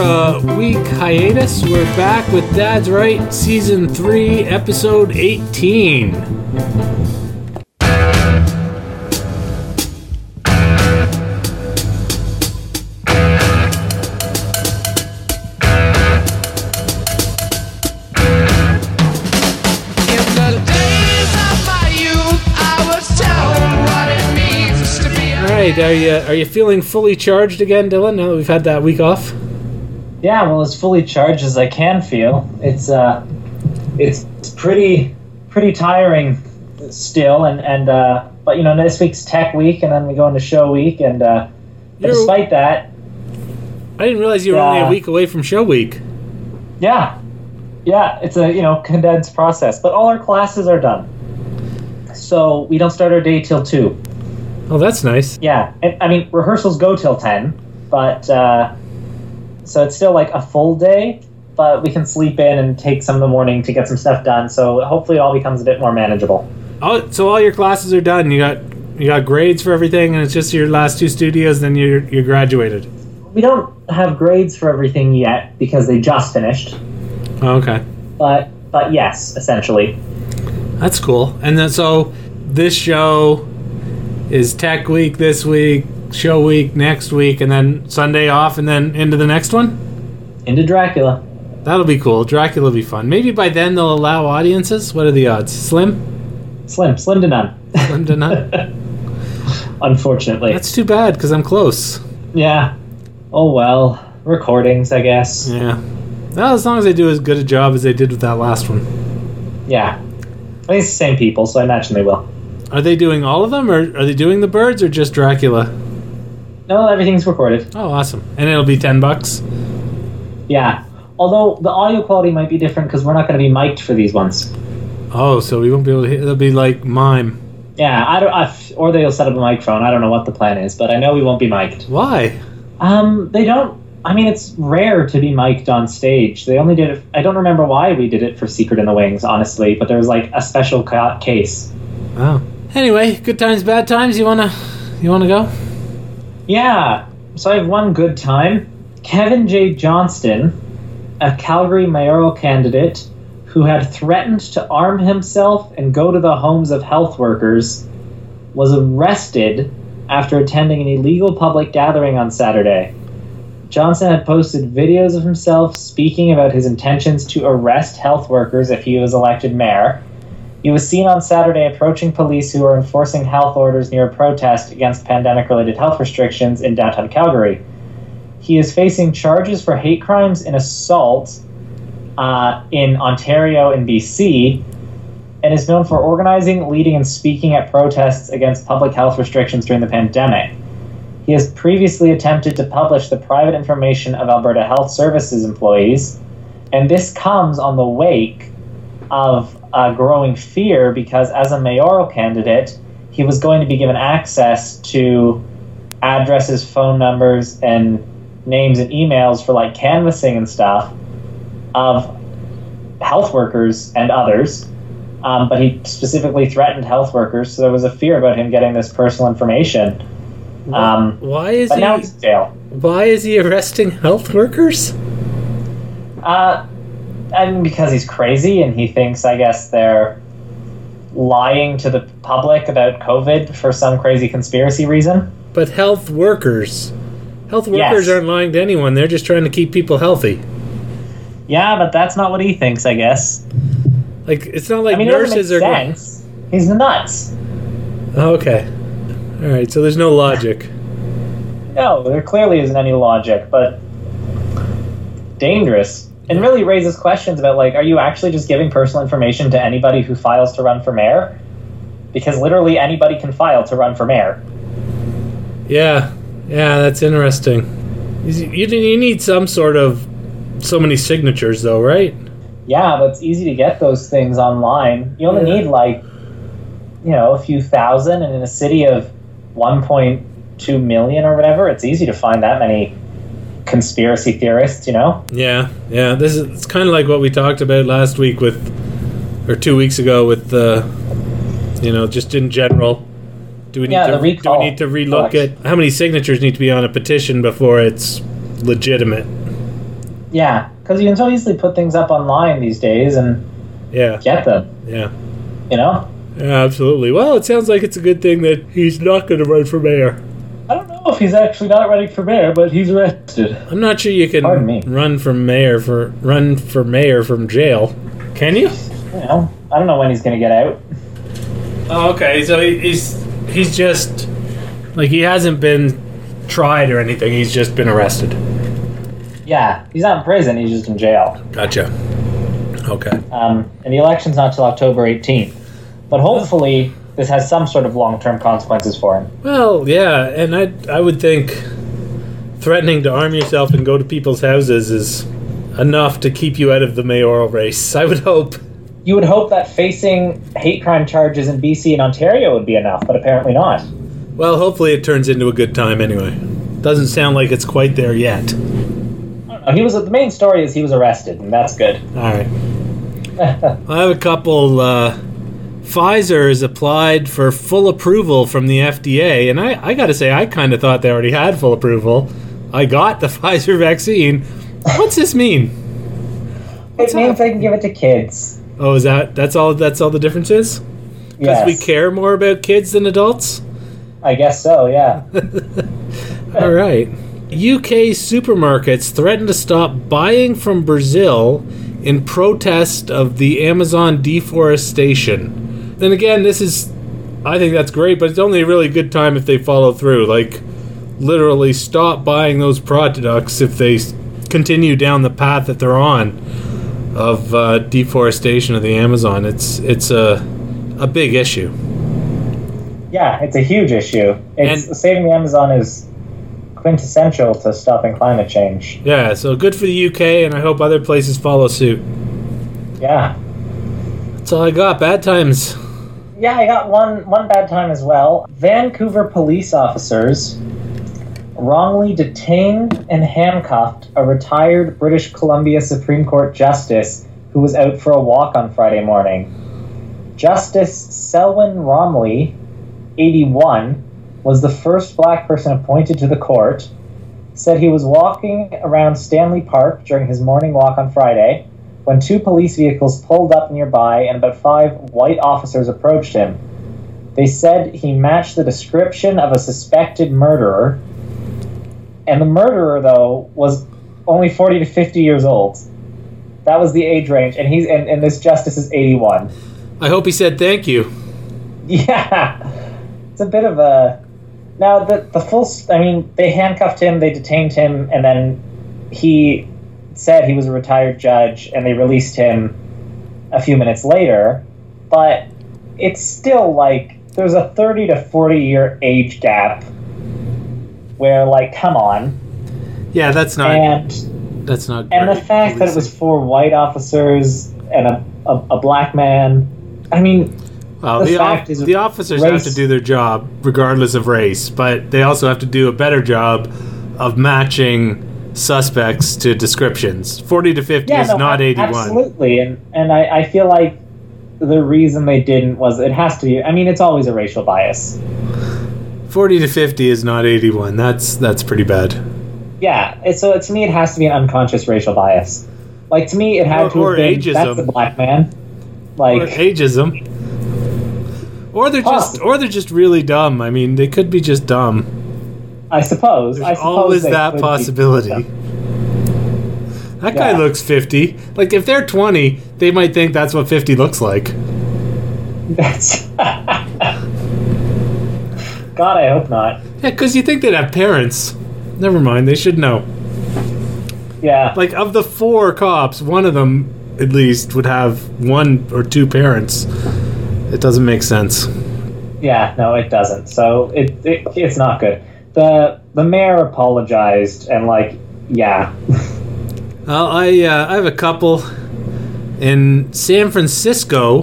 a uh, week hiatus, we're back with Dad's Right, Season 3, Episode 18. In the days of my youth, I was told what it means to be a All right, are you are you feeling fully charged again, Dylan? Now that we've had that week off. Yeah, well, as fully charged as I can feel. It's uh, it's pretty pretty tiring still, and and uh, but you know this week's tech week, and then we go into show week, and uh, despite that, I didn't realize you were only a week away from show week. yeah, yeah, it's a you know condensed process, but all our classes are done, so we don't start our day till two. Oh, that's nice. Yeah, and, I mean rehearsals go till ten, but uh, so it's still like a full day. But we can sleep in and take some of the morning to get some stuff done. So hopefully it all becomes a bit more manageable. Oh, so all your classes are done. You got you got grades for everything, and it's just your last two studios. Then you're you're graduated. We don't have grades for everything yet because they just finished. Oh, okay, But but yes, essentially. that's cool. And then so this show is Tech Week this week, Show Week next week, and then Sunday off, and then into the next one. Into Dracula. That'll be cool. Dracula will be fun. Maybe by then they'll allow audiences. What are the odds? Slim? Slim, slim to none. Slim to none. Unfortunately. That's too bad because I'm close. yeah. Oh well. Recordings, I guess. Yeah. Well, as long as they do as good a job as they did with that last one. Yeah. I think it's the same people, so I imagine they will. Are they doing all of them, or are they doing the birds, or just Dracula? No, everything's recorded. Oh, awesome! And it'll be ten bucks. Yeah. Although the audio quality might be different because we're not going to be mic'd for these ones. Oh, so we won't be able to. Hear, it'll be like mime. Yeah, I don't. I, or they'll set up a microphone. I don't know what the plan is, but I know we won't be mic'd. Why? Um, they don't. I mean, it's rare to be mic'd on stage. They only did it. I don't remember why we did it for Secret in the Wings, honestly, but there was like a special ca- case. Oh. Anyway, good times, bad times. You wanna, you wanna go? Yeah. So I have one good time. Kevin J. Johnston, a Calgary mayoral candidate who had threatened to arm himself and go to the homes of health workers, was arrested after attending an illegal public gathering on Saturday. Johnston had posted videos of himself speaking about his intentions to arrest health workers if he was elected mayor. He was seen on Saturday approaching police who were enforcing health orders near a protest against pandemic related health restrictions in downtown Calgary. He is facing charges for hate crimes and assault uh, in Ontario and BC, and is known for organizing, leading, and speaking at protests against public health restrictions during the pandemic. He has previously attempted to publish the private information of Alberta Health Services employees, and this comes on the wake of uh, growing fear because, as a mayoral candidate, he was going to be given access to addresses, phone numbers, and names and emails for like canvassing and stuff of health workers and others. Um, but he specifically threatened health workers, so there was a fear about him getting this personal information. Um, Why is but he? now he's in jail. Why is he arresting health workers? Uh, and because he's crazy and he thinks, I guess, they're lying to the public about COVID for some crazy conspiracy reason. But health workers, health workers Yes. aren't lying to anyone. They're just trying to keep people healthy. Yeah, but that's not what he thinks, I guess. Like it's not like I mean, nurses are. sense. He's nuts. Oh, okay. All right. So there's no logic. No, there clearly isn't any logic, but dangerous. And really raises questions about like, are you actually just giving personal information to anybody who files to run for mayor? Because literally anybody can file to run for mayor. Yeah. Yeah. That's interesting. You, you need some sort of so many signatures though, right? Yeah, but it's easy to get those things online. You only Yeah. need like, you know, a few thousand, and in a city of 1.2 million or whatever, it's easy to find that many conspiracy theorists. You know? Yeah, yeah. This is it's kind of like what we talked about last week with, or two weeks ago with the, you know, just in general. Do we need Yeah, to do we need to relook at how many signatures need to be on a petition before it's legitimate? Yeah, because you can so easily put things up online these days and Yeah, get them. yeah. You know. Yeah, absolutely. Well, it sounds like it's a good thing that he's not going to run for mayor. If he's actually not running for mayor, but he's arrested. I'm not sure you can Pardon me. run for mayor for run for mayor from jail. Can you? You know, I don't know when he's going to get out. Oh, okay. So he, he's he's just like he hasn't been tried or anything. He's just been arrested. Yeah, he's not in prison. He's just in jail. Gotcha. Okay. Um, and the election's not till October 18th. But hopefully, this has some sort of long-term consequences for him. Well, yeah, and I I would think threatening to arm yourself and go to people's houses is enough to keep you out of the mayoral race. I would hope. You would hope that facing hate crime charges in BC and Ontario would be enough, but apparently not. Well, hopefully it turns into a good time anyway. Doesn't sound like it's quite there yet. Uh, He was the main story is he was arrested, and that's good. All right. I have a couple. Uh, Pfizer has applied for full approval from the FDA, and I, I got to say, I kind of thought they already had full approval. I got the Pfizer vaccine. What's this mean? it means they can give it to kids. Oh, is that that's all? That's all the difference is? Because Yes, we care more about kids than adults. I guess so. Yeah. All right. UK supermarkets threaten to stop buying from Brazil in protest of the Amazon deforestation. Then again, this is, I think that's great, but it's only a really good time if they follow through. Like, literally stop buying those products if they continue down the path that they're on of uh, deforestation of the Amazon. It's it's a a big issue. Yeah, it's a huge issue. It's And- saving the Amazon is quintessential to stopping climate change. Yeah, so good for the UK, and I hope other places follow suit. Yeah. That's all I got. Bad times. Yeah, I got one one bad time as well. Vancouver police officers wrongly detained and handcuffed a retired British Columbia Supreme Court justice who was out for a walk on Friday morning. Justice Selwyn Romilly, 81, was the first black person appointed to the court. Said he was walking around Stanley Park during his morning walk on Friday when two police vehicles pulled up nearby and about five white officers approached him. They said he matched the description of a suspected murderer, and the murderer, though, was only 40 to 50 years old. That was the age range, and he's and, and this justice is 81. I hope he said thank you. Yeah, it's a bit of a. Now the the full. I mean, they handcuffed him, they detained him, and then he said he was a retired judge, and they released him a few minutes later. But it's still like there's a thirty to forty year age gap. Where like, come on, Yeah, that's not. and that's not. and the fact that it was four white officers and a, a, a black man. I mean, Well, the the, fact is the officers have to do their job regardless of race, but they also have to do a better job of matching suspects to descriptions. Forty to fifty is no, not eighty-one. Absolutely, and and I, I feel like the reason they didn't was it has to be. I mean, it's always a racial bias. Forty to fifty is not eighty-one. That's that's pretty bad. Yeah, so to me, it has to be an unconscious racial bias. Like to me, it had Or- to or been ageism. that's a black man. Like or ageism. Or they're just, or they're just really dumb. I mean, they could be just dumb. I suppose. There's I suppose always that possibility. That guy Yeah. looks 50. Like, if they're 20, they might think that's what 50 looks like. That's. God, I hope not. Yeah, because you think they'd have parents. Never mind, they should know. Yeah. Like, of the four cops, one of them, at least, would have one or two parents. It doesn't make sense. Yeah, no, it doesn't. So it, it it's not good. The the mayor apologized and like, yeah, Well, I uh, I have a couple in San Francisco.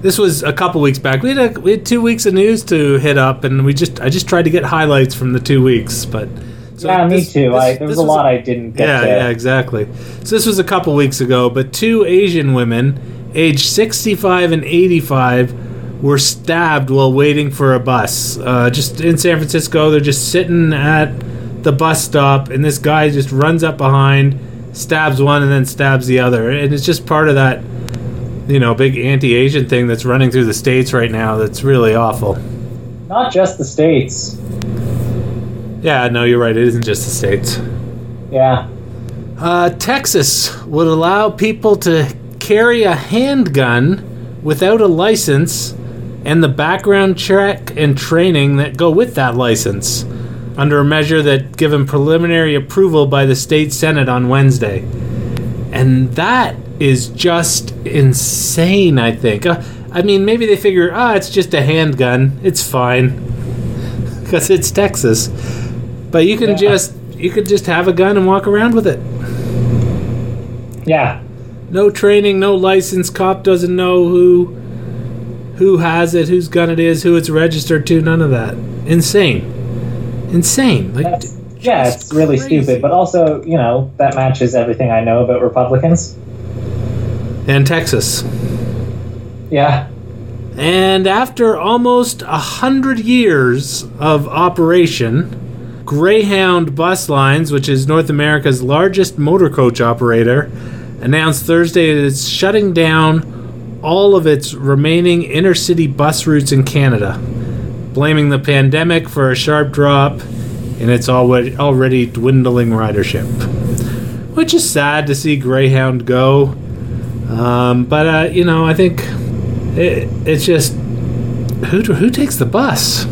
This was a couple weeks back. We had a, we had two weeks of news to hit up, and we just I just tried to get highlights from the two weeks. But so yeah, me too. this- I, there was this a lot I didn't get yeah, to. yeah, exactly. So this was a couple weeks ago, but two Asian women, aged 65 and 85, were stabbed while waiting for a bus. Uh, just in San Francisco, they're just sitting at the bus stop, and this guy just runs up behind, stabs one and then stabs the other, and it's just part of that, you know, big anti-Asian thing that's running through the states right now. That's really awful. Not just the states. Yeah, no, you're right. It isn't just the states. Yeah. Uh, Texas would allow people to carry a handgun without a license and the background check and training that go with that license under a measure that given preliminary approval by the state senate on Wednesday. And that is just insane, I think. Uh, I mean, maybe they figure, ah, it's just a handgun. It's fine. Because it's Texas. But you can Yeah. just you could just have a gun and walk around with it. Yeah. No training, no license. Cop doesn't know who who has it, whose gun it is, who it's registered to. None of that. Insane. Insane. Like That's, yeah, it's really crazy. stupid. But also, you know, that matches everything I know about Republicans. and Texas. Yeah. And after almost a hundred years of operation, Greyhound Bus Lines, which is North America's largest motor coach operator, announced Thursday that it's shutting down all of its remaining intercity bus routes in Canada, blaming the pandemic for a sharp drop in its already, already dwindling ridership. Which is sad to see Greyhound go. Um, but, uh, you know, I think it, it's just who who takes the bus?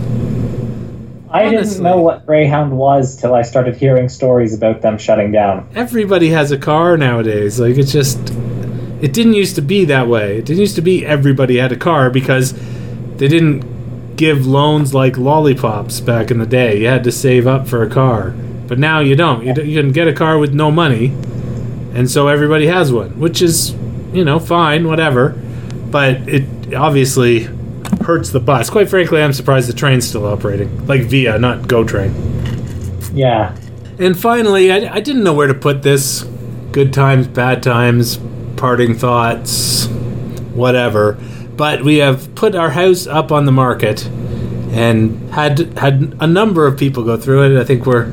I Honestly. didn't know what Greyhound was till I started hearing stories about them shutting down. Everybody has a car nowadays. Like it's just it didn't used to be that way. It didn't used to be everybody had a car because they didn't give loans like lollipops back in the day. You had to save up for a car. But now you don't. You, you can get a car with no money. And so everybody has one, which is, you know, fine, whatever. But it obviously hurts the bus. Quite frankly, I'm surprised the train's still operating. Like Via, not Go Train. Yeah. And finally, I, I didn't know where to put this. Good times, bad times, parting thoughts, whatever. But we have put our house up on the market and had had a number of people go through it. I think we're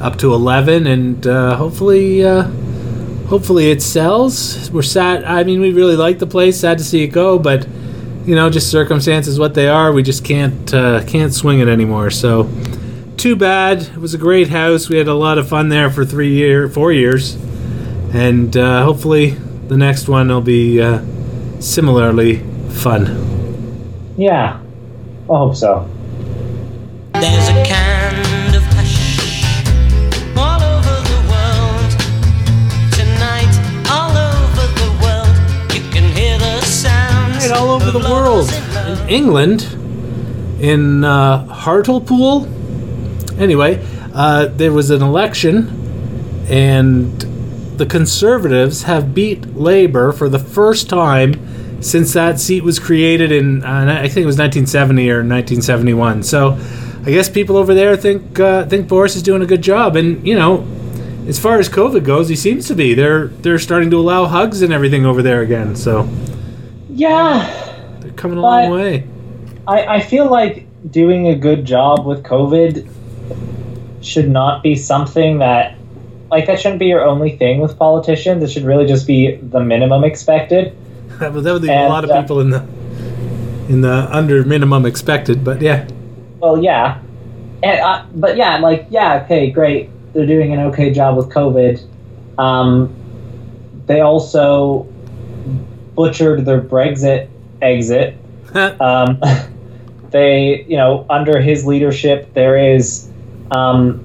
up to eleven, and uh, hopefully, uh, hopefully it sells. We're sad. I mean, we really like the place. Sad to see it go, but you know, just circumstances what they are. We just can't uh, can't swing it anymore. So too bad. It was a great house. We had a lot of fun there for three year, four years, and uh, hopefully the next one will be uh, similarly fun. Yeah. I hope so. There's a kind of hush all over the world. Tonight, all over the world, you can hear the sounds. Right all over the world. in. In England, in uh, Hartlepool. Anyway, uh, there was an election, and the Conservatives have beat Labour for the first time since that seat was created in uh, I think it was 1970 or 1971. So I guess people over there think uh, think Boris is doing a good job, and you know. As far as COVID goes, he seems to be. They're they're starting to allow hugs and everything over there again. So Yeah. they're coming a long way. I, I feel like doing a good job with COVID should not be something that like that shouldn't be your only thing with politicians. It should really just be the minimum expected. Would, that would leave a lot of uh, people in the in the under minimum expected, but yeah, Well, yeah, and uh, but yeah, like yeah, okay, great. They're doing an okay job with COVID. Um, they also butchered their Brexit exit. Um, they, you know, under his leadership, there is um,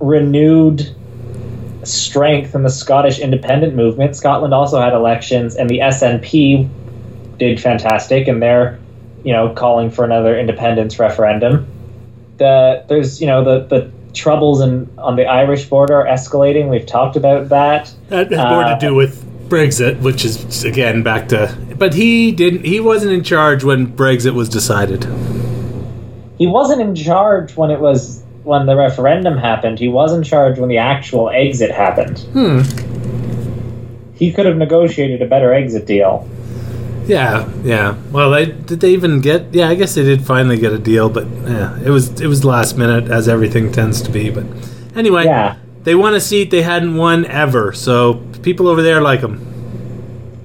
renewed strength in the Scottish independent movement. Scotland also had elections, and the SNP did fantastic, and they're, you know, calling for another independence referendum. The there's, you know, the the troubles in on the Irish border are escalating. We've talked about that. that has more to Uh, do with Brexit, which is again back to. But he didn't. He wasn't in charge when Brexit was decided. He wasn't in charge when it was when the referendum happened. He was in charge when the actual exit happened. Hmm. He could have negotiated a better exit deal. Yeah, yeah. Well, they, did they even get? Yeah, I guess they did finally get a deal, but yeah, it was it was last minute, as everything tends to be. But anyway, Yeah. they won a seat they hadn't won ever. So people over there like them.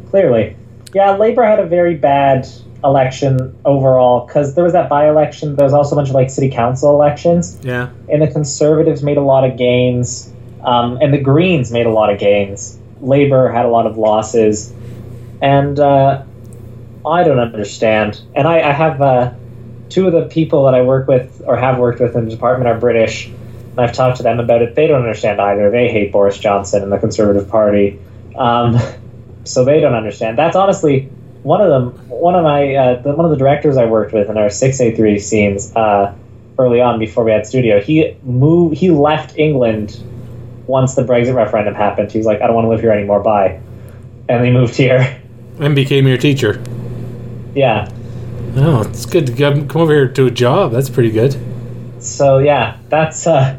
Clearly. Yeah, Labour had a very bad election overall because there was that by election. There was also a bunch of like city council elections. Yeah. and the Conservatives made a lot of gains, um, and the Greens made a lot of gains. Labour had a lot of losses, and uh, I don't understand. And I, I have uh, two of the people that I work with or have worked with in the department are British, and I've talked to them about it. They don't understand either. They hate Boris Johnson and the Conservative Party, um, so they don't understand. That's honestly one of them. One of my uh, the, one of the directors I worked with in our six A three scenes. Uh, early on before we had studio. He moved. He left England once the Brexit referendum happened. He was like, I don't want to live here anymore. Bye. And he moved here. And became your teacher. Yeah. Oh, it's good to come come over here to a job. That's pretty good. So yeah, that's. Uh,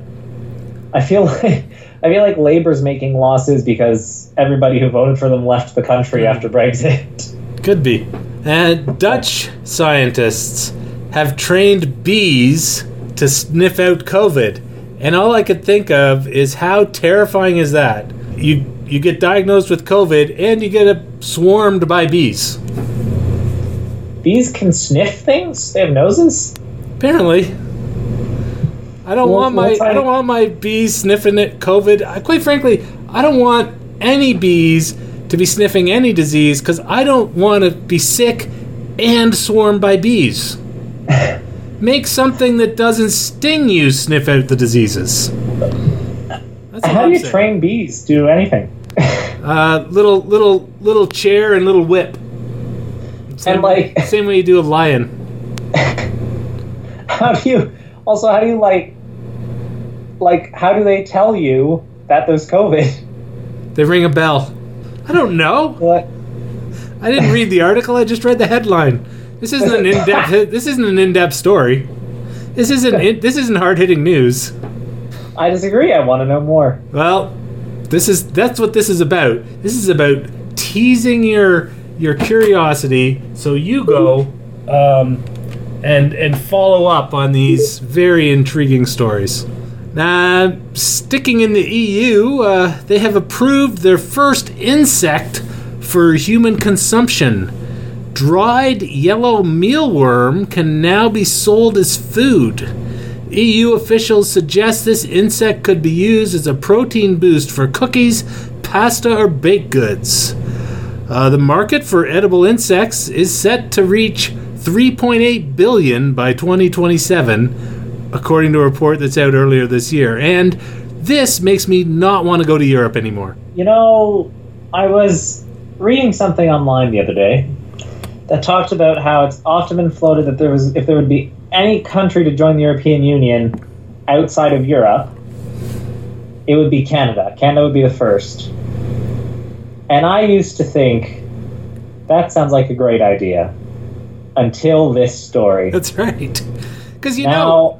I feel like I feel like Labour's making losses because everybody who voted for them left the country after Brexit. Could be. And Dutch scientists have trained bees to sniff out COVID. And all I could think of is how terrifying is that? You you get diagnosed with COVID and you get uh, swarmed by bees. Bees can sniff things. They have noses. Apparently. I don't Well, want my what's I don't want my bees sniffing it COVID. I, quite frankly, I don't want any bees to be sniffing any disease because I don't want to be sick and swarmed by bees. Make something that doesn't sting you sniff out the diseases. That's How do you saying. train bees to do anything? Uh, little little little chair and little whip. Same, And, like- same way you do a lion. How do you? Also, how do you like? Like, how do they tell you that there's COVID? They ring a bell. I don't know. What? I didn't read the article. I just read the headline. This isn't an in-depth. This isn't an in-depth story. This isn't. In, this isn't hard-hitting news. I disagree. I want to know more. Well, this is. That's what this is about. This is about teasing your your curiosity, so you go um, and and follow up on these very intriguing stories. Now, sticking in the EU, uh, they have approved their first insect for human consumption. Dried yellow mealworm can now be sold as food. EU officials suggest this insect could be used as a protein boost for cookies, pasta, or baked goods. Uh, the market for edible insects is set to reach 3.8 billion by 2027, according to a report that's out earlier this year. And this makes me not want to go to Europe anymore. You know, I was reading something online the other day that talked about how it's often been floated that there was if there would be any country to join the European Union outside of Europe, it would be Canada. Canada would be the first. And I used to think that sounds like a great idea until this story. That's right. Because you know, now,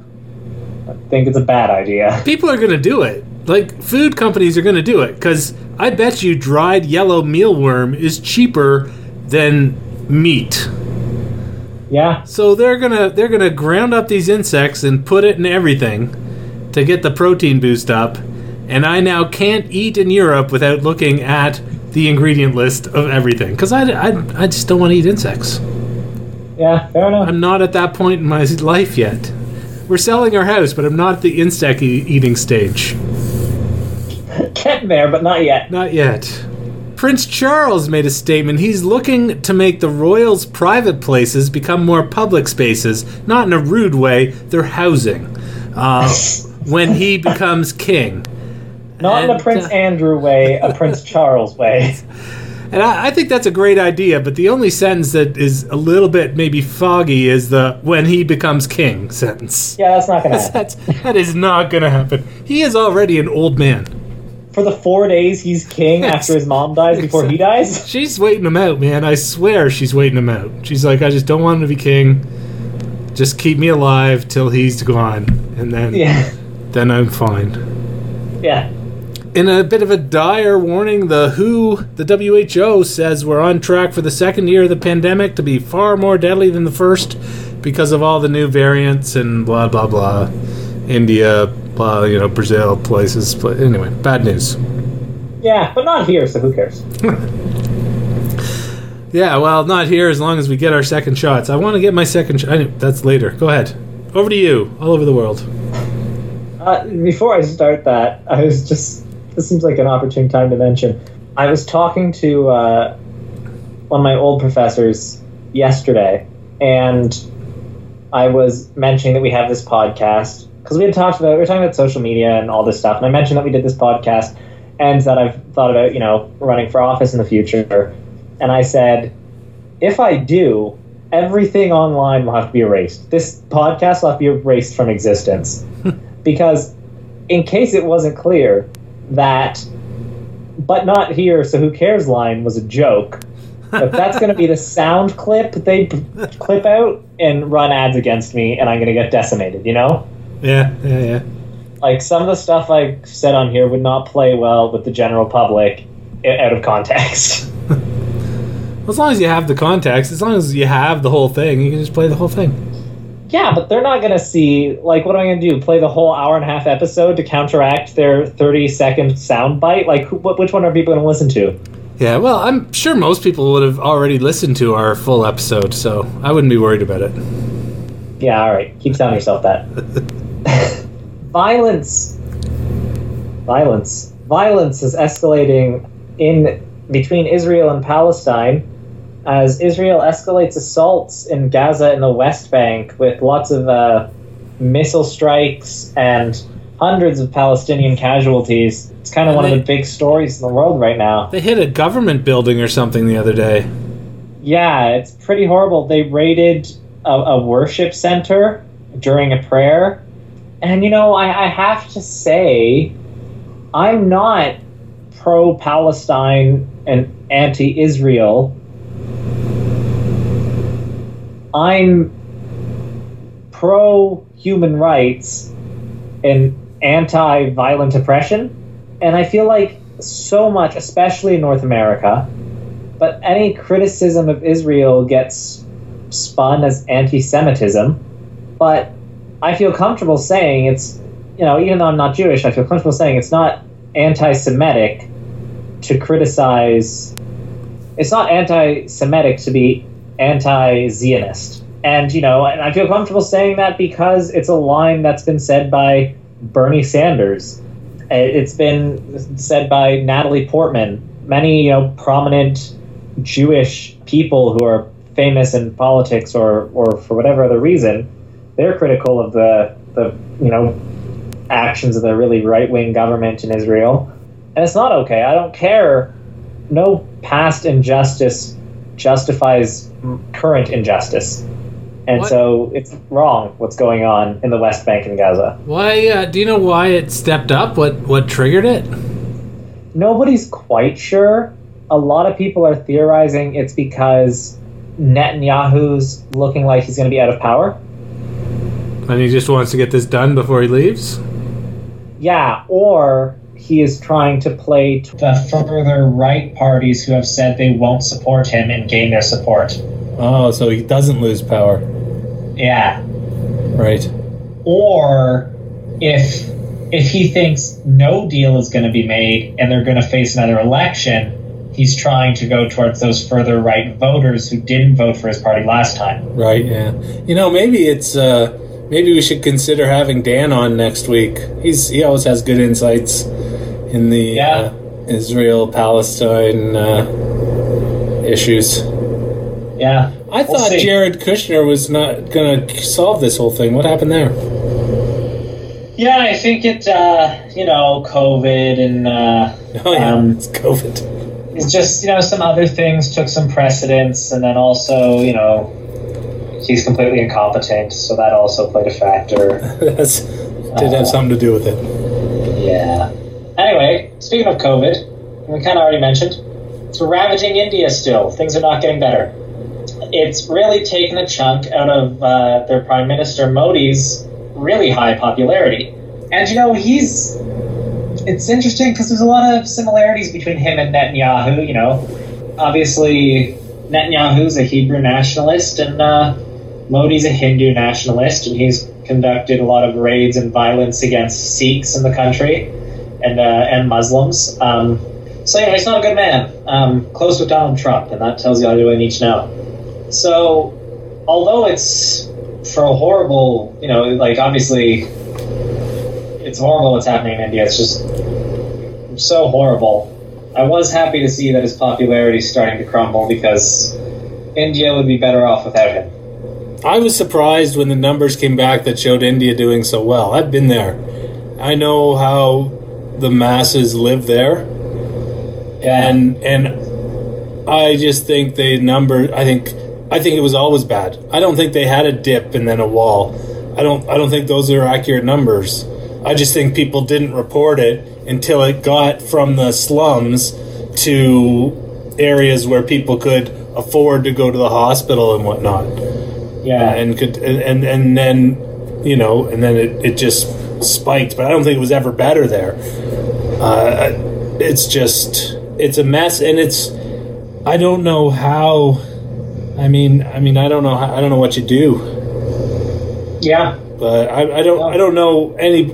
I think it's a bad idea. people are going to do it. Like food companies are going to do it because I bet you dried yellow mealworm is cheaper than meat. Yeah, So they're gonna they're gonna ground up these insects and put it in everything to get the protein boost up. And I now can't eat in Europe without looking at the ingredient list of everything because I, I, I just don't want to eat insects. yeah, fair enough. I'm not at that point in my life yet. We're selling our house, but I'm not at the insect e- eating stage. Getting there, but not yet. Not yet. Prince Charles made a statement. He's looking to make the royals' private places become more public spaces, not in a rude way. They're housing. Uh, when he becomes king. Not in a Prince uh, Andrew way, a Prince Charles way. And I, I think that's a great idea, but the only sentence that is a little bit maybe foggy is the when he becomes king sentence. Yeah, that's not gonna happen. That's, that is not going to happen. He is already an old man. For the four days he's king Yes. after his mom dies before he dies? She's waiting him out, man. I swear she's waiting him out. She's like, I just don't want him to be king. Just keep me alive till he's gone, and then Yeah. then I'm fine. Yeah. In a bit of a dire warning, the WHO, the WHO says we're on track for the second year of the pandemic to be far more deadly than the first because of all the new variants and blah blah blah. India, well, you know, Brazil places. But anyway, bad news. Yeah, but not here, so who cares? Yeah, well, not here as long as we get our second shots. I want to get my second shot. That's later. Go ahead. Over to you, all over the world. Uh, before I start that, I was just. This seems like an opportune time to mention. I was talking to uh, one of my old professors yesterday, and I was mentioning that we have this podcast because we had talked about we were talking about social media and all this stuff, and I mentioned that we did this podcast and that I've thought about you know running for office in the future, and I said if I do, everything online will have to be erased. This podcast will have to be erased from existence because in case it wasn't clear that but not here so who cares line was a joke if that's going to be the sound clip they clip out and run ads against me and i'm going to get decimated you know Yeah, yeah, yeah. like some of the stuff i said on here would not play well with the general public out of context As long as you have the context, as long as you have the whole thing, you can just play the whole thing. Yeah but they're not going to see like what am i going to do play the whole hour and a half episode to counteract their 30 second sound bite like who, which one are people going to listen to Yeah, well, I'm sure most people would have already listened to our full episode, so I wouldn't be worried about it. Yeah, all right. Keep telling yourself that. violence, violence, violence is escalating in between Israel and Palestine as Israel escalates assaults in Gaza and the West Bank with lots of uh, missile strikes and hundreds of Palestinian casualties. It's kind of one of the big stories in the world right now. They hit a government building or something the other day. Yeah, it's pretty horrible. They raided a, a worship center during a prayer. And, you know, I, I have to say, I'm not pro Palestine and anti Israel. I'm pro human rights and anti violent oppression. And I feel like so much, especially in North America, but any criticism of Israel gets spun as anti-Semitism. But I feel comfortable saying it's, you know, even though I'm not Jewish, I feel comfortable saying it's not anti-Semitic to criticize. It's not anti-Semitic to be anti-Zionist, and you know, and I feel comfortable saying that because it's a line that's been said by Bernie Sanders. Uh, It's been said by Natalie Portman, many you know prominent Jewish people who are famous in politics or, or for whatever other reason, they're critical of the, the you know actions of the really right wing government in Israel. And it's not okay. I don't care. No past injustice justifies current injustice. And What? so it's wrong what's going on in the West Bank and Gaza. Why? Uh, do you know why it stepped up? What what triggered it? Nobody's quite sure. A lot of people are theorizing it's because Netanyahu's looking like he's going to be out of power. And he just wants to get this done before he leaves. Yeah, or he is trying to play to the further right parties who have said they won't support him and gain their support. Oh, so he doesn't lose power, Yeah. right? Or if if he thinks no deal is going to be made and they're going to face another election, he's trying to go towards those further right voters who didn't vote for his party last time. Right. Yeah. You know, maybe it's uh, maybe we should consider having Dan on next week. He's he always has good insights in the Yeah. uh, Israel Palestine uh, issues. Yeah. I We'll thought see. Jared Kushner was not going to solve this whole thing. What happened there? Yeah, I think it, uh, you know, COVID and uh, Oh yeah, Um, it's COVID. it's just, you know, some other things took some precedence, and then also, you know, he's completely incompetent, so that also played a factor. That's did have something to do with it. Yeah. Anyway, speaking of COVID, we kind of already mentioned, it's ravaging India still. Things are not getting better. It's really taken a chunk out of uh, their Prime Minister Modi's really high popularity. And you know, he's. It's interesting because there's a lot of similarities between him and Netanyahu. You know, obviously, Netanyahu's a Hebrew nationalist and uh, Modi's a Hindu nationalist, and he's conducted a lot of raids and violence against Sikhs in the country and uh, and Muslims. Um, so know, he's not a good man. Um, close with Donald Trump, and that tells you all you need to know. So, although it's for a horrible, you know, like obviously, it's horrible what's happening in India. It's just so horrible. I was happy to see that his popularity is starting to crumble because India would be better off without him. I was surprised when the numbers came back that showed India doing so well. I've been there. I know how the masses live there, and and I just think they number. I think I think it was always bad. I don't think they had a dip and then a wall. I don't. I don't think those are accurate numbers. I just think people didn't report it until it got from the slums to areas where people could afford to go to the hospital and whatnot Yeah, and could and and, and then you know and then it, it just spiked but i don't think it was ever better there. Uh, it's just it's a mess and it's i don't know how i mean i mean i don't know how, i don't know what you do. Yeah, but I, I don't i don't know any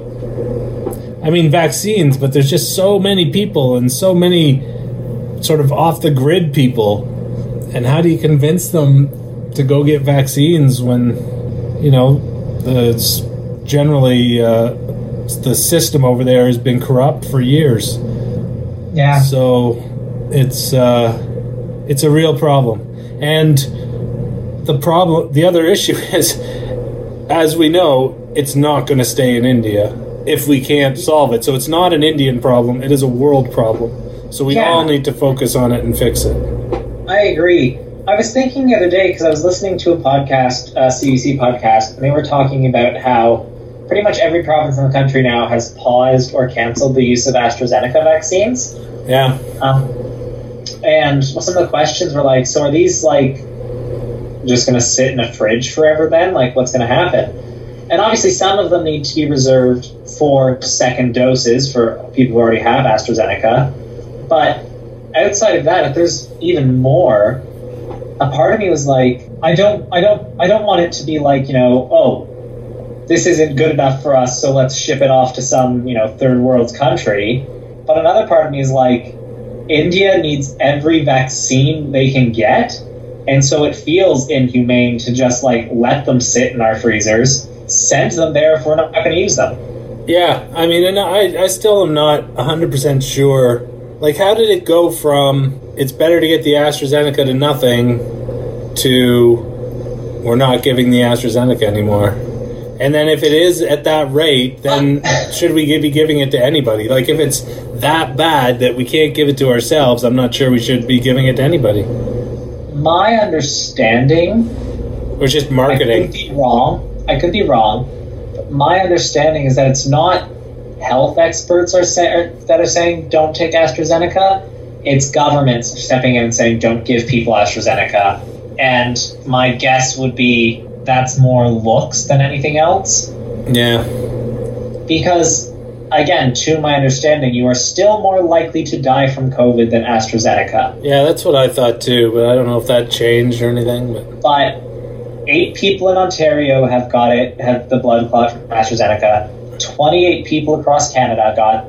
i mean vaccines but there's just so many people and so many sort of off the grid people and how do you convince them to go get vaccines when you know the generally uh, the system over there has been corrupt for years yeah. so it's uh, it's a real problem and the problem the other issue is as we know it's not going to stay in india if we can't solve it so it's not an indian problem it is a world problem so we Yeah. all need to focus on it and fix it I agree. I was thinking the other day because I was listening to a podcast, a CBC podcast, and they were talking about how pretty much every province in the country now has paused or canceled the use of AstraZeneca vaccines. yeah Um, and some of the questions were like, so are these like just going to sit in a fridge forever then? Like, what's going to happen? And obviously, some of them need to be reserved for second doses for people who already have AstraZeneca. But outside of that, if there's even more, a part of me was like, I don't, I don't, I don't want it to be like, you know, oh, this isn't good enough for us, so let's ship it off to some, you know, third world country. But another part of me is like, India needs every vaccine they can get, and so it feels inhumane to just like let them sit in our freezers, send them there if we're not going to use them. Yeah, I mean, and I, I still am not 100% sure. Like, how did it go from it's better to get the AstraZeneca to nothing to we're not giving the AstraZeneca anymore? And then if it is at that rate, then should we be giving it to anybody? Like, if it's that bad that we can't give it to ourselves, I'm not sure we should be giving it to anybody. My understanding Or it's marketing. I could be wrong. I could be wrong. But my understanding is that it's not health experts are say, that are saying don't take AstraZeneca. It's governments stepping in and saying don't give people AstraZeneca. And my guess would be that's more looks than anything else. Yeah. Because, again, to my understanding, you are still more likely to die from COVID than AstraZeneca. Yeah, that's what I thought too, but I don't know if that changed or anything. But but eight people in Ontario have got it, have the blood clot from AstraZeneca. 28 people across Canada got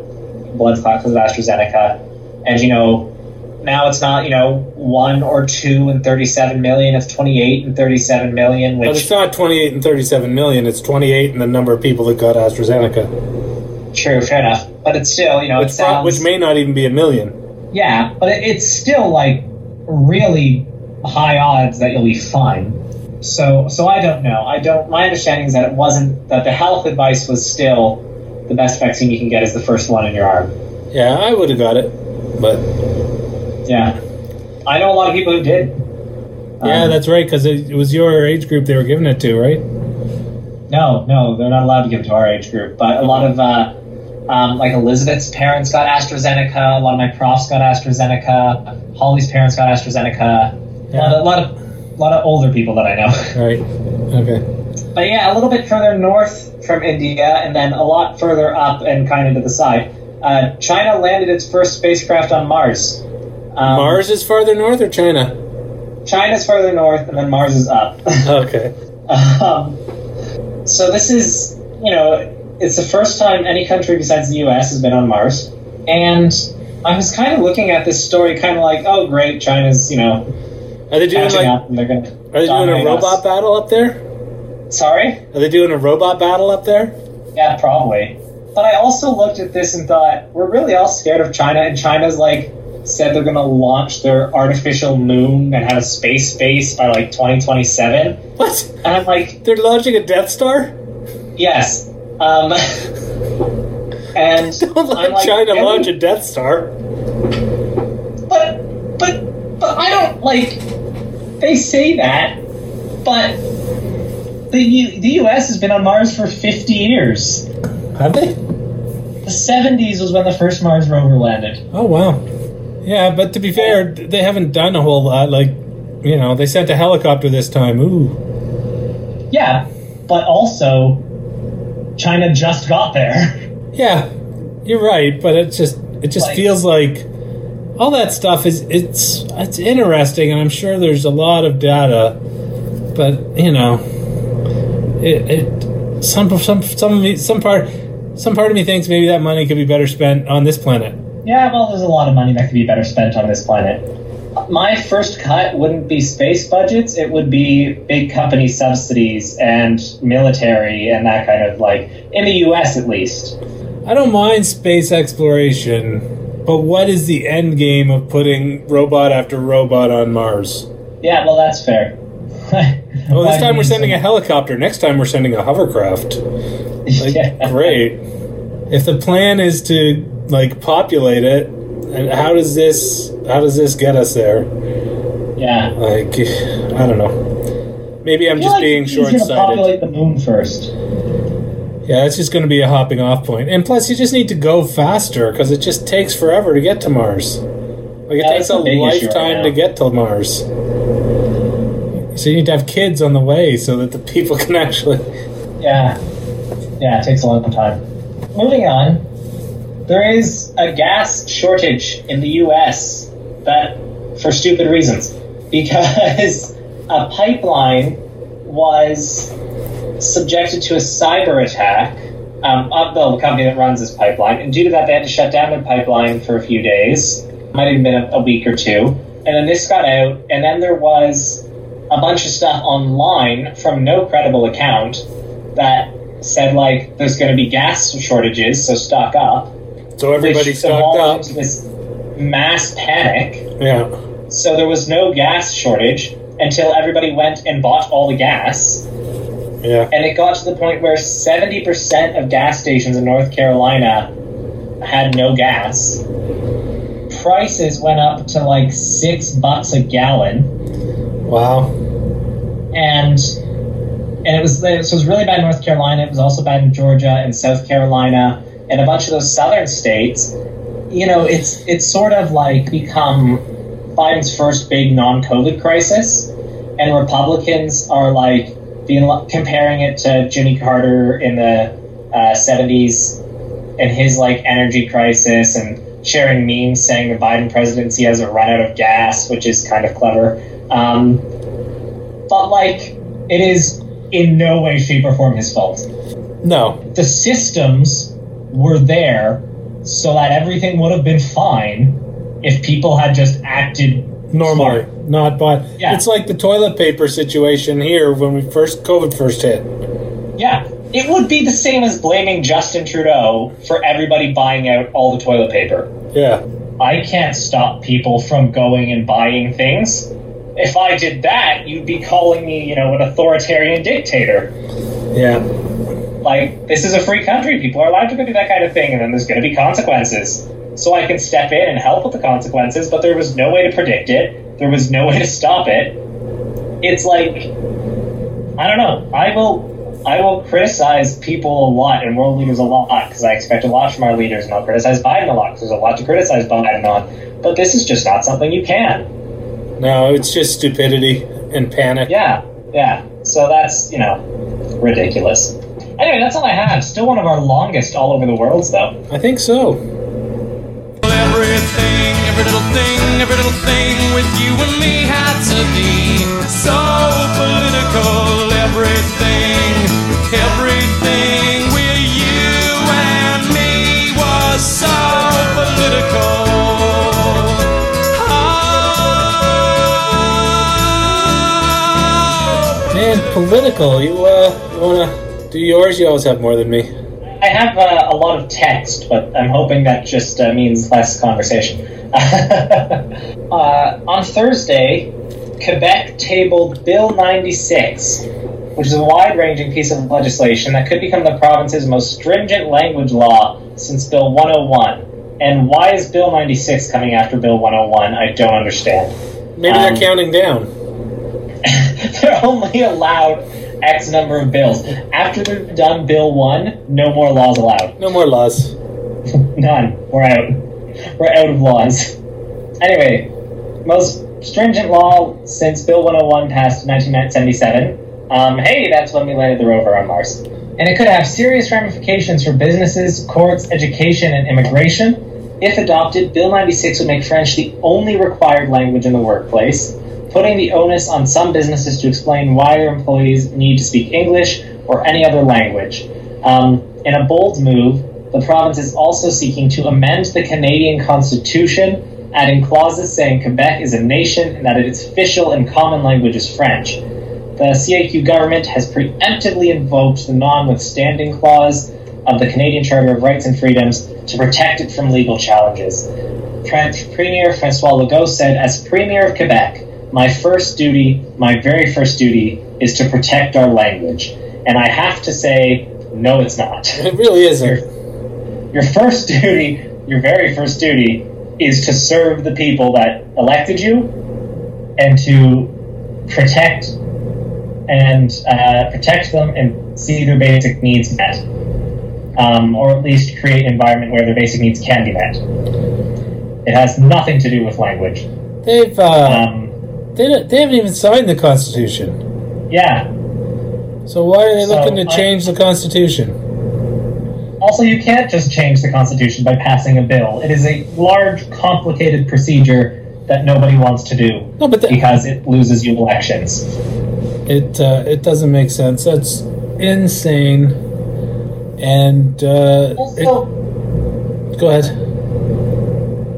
blood clot from AstraZeneca. And, you know, now it's not, you know, one or two and 37 million, it's 28 and 37 million, But it's not 28 and 37 million. It's 28 and the number of people that got AstraZeneca, true, fair enough. But it's still, you know, it which, pro- sounds, which may not even be a million. yeah, but it's still like really high odds that you'll be fine. So, so I don't know. I don't. My understanding is that it wasn't that the health advice was still the best vaccine you can get is the first one in your arm. Yeah, I would have got it, but Yeah, I know a lot of people who did. yeah, Um, that's right because it, it was your age group they were giving it to, right? no, no, they're not allowed to give it to our age group. But a lot of uh, um, like Elizabeth's parents got AstraZeneca. A lot of my profs got AstraZeneca. Holly's parents got AstraZeneca. A lot of, a lot of, a lot of older people that I know. Right. Okay. But yeah, a little bit further north from India, and then a lot further up and kind of to the side. Uh, China landed its first spacecraft on Mars. Um, Mars is farther north or China? China's farther north, and then Mars is up. Okay. um, so this is, you know, it's the first time any country besides the U.S. has been on Mars, and I was kind of looking at this story, kind of like, oh, great, China's, you know, Are they doing like? up, they're gonna. Are they doing a robot us. battle up there? Sorry. Are they doing a robot battle up there? Yeah, probably. But I also looked at this and thought, we're really all scared of China, and China's like said they're gonna launch their artificial moon and have a space base by like 2027. What? And I'm like, They're launching a Death Star? yes. Um, and Don't let I'm like, China "Can launch a Death Star. But, but, but I don't like. They say that, but the U- the U.S. has been on Mars for 50 years. Have they? The 70s was when the first Mars rover landed. Oh wow. Yeah, but to be fair, they haven't done a whole lot. Like, you know, they sent a helicopter this time. Ooh. Yeah, but also China just got there. Yeah, you're right, but it just it just Like- feels like all that stuff is it's it's interesting, and I'm sure there's a lot of data, but you know, it, it some some some some part some part of me thinks maybe that money could be better spent on this planet. Yeah, well, there's a lot of money that could be better spent on this planet. My first cut wouldn't be space budgets, it would be big company subsidies and military and that kind of like, in the US at least. I don't mind space exploration, but what is the end game of putting robot after robot on Mars? Yeah, well, that's fair. Well, this time we're sending a helicopter. Next time we're sending a hovercraft. Like, Yeah. great. If the plan is to like populate it, and how does this how does this get us there? Yeah. Like, I don't know. Maybe I'm just like being short to sighted. populate the moon first. Yeah, it's just going to be a hopping off point. And plus, you just need to go faster because it just takes forever to get to Mars. Like, it Yeah, takes a issue right lifetime to get to Mars. So you need to have kids on the way so that the people can actually. Yeah. Yeah, it takes a long time. Moving on, there is a gas shortage in the US that for stupid reasons. Because a pipeline was subjected to a cyber attack um, of the company that runs this pipeline, and due to that, they had to shut down the pipeline for a few days. Might have been a, a week or two, and then this got out, and then there was a bunch of stuff online from no credible account that said like there's going to be gas shortages, so stock up. So everybody stocked up. this mass panic. Yeah. So there was no gas shortage until everybody went and bought all the gas. Yeah. And it got to the point where 70% of gas stations in North Carolina had no gas. Prices went up to like six bucks a gallon. Wow. And and it was it was really bad in North Carolina. It was also bad in Georgia and South Carolina and a bunch of those southern states. You know, it's it's sort of like become Biden's first big non-COVID crisis, and Republicans are like being comparing it to Jimmy Carter in the uh, '70s and his like energy crisis and sharing memes saying the Biden presidency has a run out of gas, which is kind of clever. Um, but like, it is in no way, shape, or form his fault. No. The systems were there so that everything would have been fine if people had just acted Normally. smart. Not but Yeah. it's like the toilet paper situation here when we first COVID first hit. Yeah. It would be the same as blaming Justin Trudeau for everybody buying out all the toilet paper. Yeah. I can't stop people from going and buying things. If I did that, you'd be calling me, you know, an authoritarian dictator. Yeah. Like, this is a free country. People are allowed to go do that kind of thing, and then there's going to be consequences. So I can step in and help with the consequences, but there was no way to predict it. There was no way to stop it. It's like, I don't know. I will, I will criticize people a lot and world leaders a lot because I expect a lot from our leaders, and I'll criticize Biden a lot because there's a lot to criticize Biden on. But this is just not something you can. No, it's just stupidity and panic. Yeah, yeah. So that's, you know, ridiculous. Anyway, that's all I have. Still one of our longest all over the world, though. I think so. Everything, every little thing, every little thing with you and me had to be so political. Everything, Everything with you and me was so political. Oh. Man, political. You uh, you wanna do yours? You always have more than me. I have uh, a lot of text, but I'm hoping that just uh, means less conversation. uh, on Thursday, Quebec tabled Bill 96, which is a wide ranging piece of legislation that could become the province's most stringent language law since Bill 101. And why is Bill 96 coming after Bill 101? I don't understand. Maybe Um, they're counting down. They're only allowed X number of bills. After they've done Bill 1, no more laws allowed. No more laws. None. We're out. We're out of laws. Anyway, most stringent law since Bill 101 passed in 1977. Um, hey, that's when we landed the rover on Mars. And it could have serious ramifications for businesses, courts, education, and immigration. If adopted, Bill 96 would make French the only required language in the workplace, putting the onus on some businesses to explain why their employees need to speak English or any other language. Um, in a bold move, the province is also seeking to amend the Canadian Constitution, adding clauses saying Quebec is a nation and that its official and common language is French. The CAQ government has preemptively invoked the non-withstanding clause of the Canadian Charter of Rights and Freedoms to protect it from legal challenges. Premier Francois Legault said, As Premier of Quebec, my first duty, my very first duty, is to protect our language. And I have to say, no, it's not. It really isn't. Your first duty, your very first duty, is to serve the people that elected you and to protect and uh, protect them and see their basic needs met, um, or at least create an environment where their basic needs can be met. It has nothing to do with language. They've uh, Um, they don't- they haven't even signed the Constitution. yeah. So why are they So, looking to I- change the Constitution? Also, you can't just change the Constitution by passing a bill. It is a large, complicated procedure that nobody wants to do No, but the, because it loses you elections. it uh, it doesn't make sense. That's insane. And uh, Also, it, go ahead.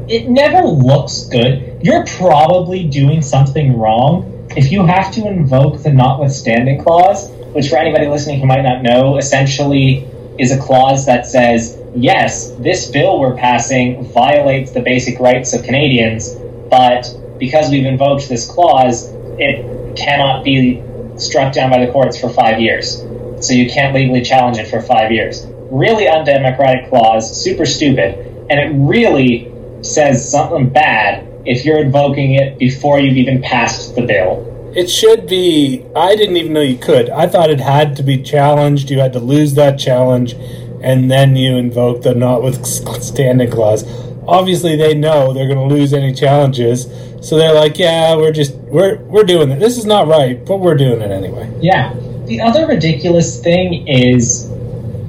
it never looks good. You're probably doing something wrong if you have to invoke the notwithstanding clause, which for anybody listening who might not know, essentially is a clause that says, yes, this bill we're passing violates the basic rights of Canadians, but because we've invoked this clause, it cannot be struck down by the courts for five years. So you can't legally challenge it for five years. Really undemocratic clause, super stupid, and it really says something bad if you're invoking it before you've even passed the bill. It should be. I didn't even know you could. I thought it had to be challenged. You had to lose that challenge, and then you invoke the notwithstanding clause. Obviously, they know they're going to lose any challenges, so they're like, "Yeah, we're just we're we're doing it. This is not right, but we're doing it anyway." Yeah. The other ridiculous thing is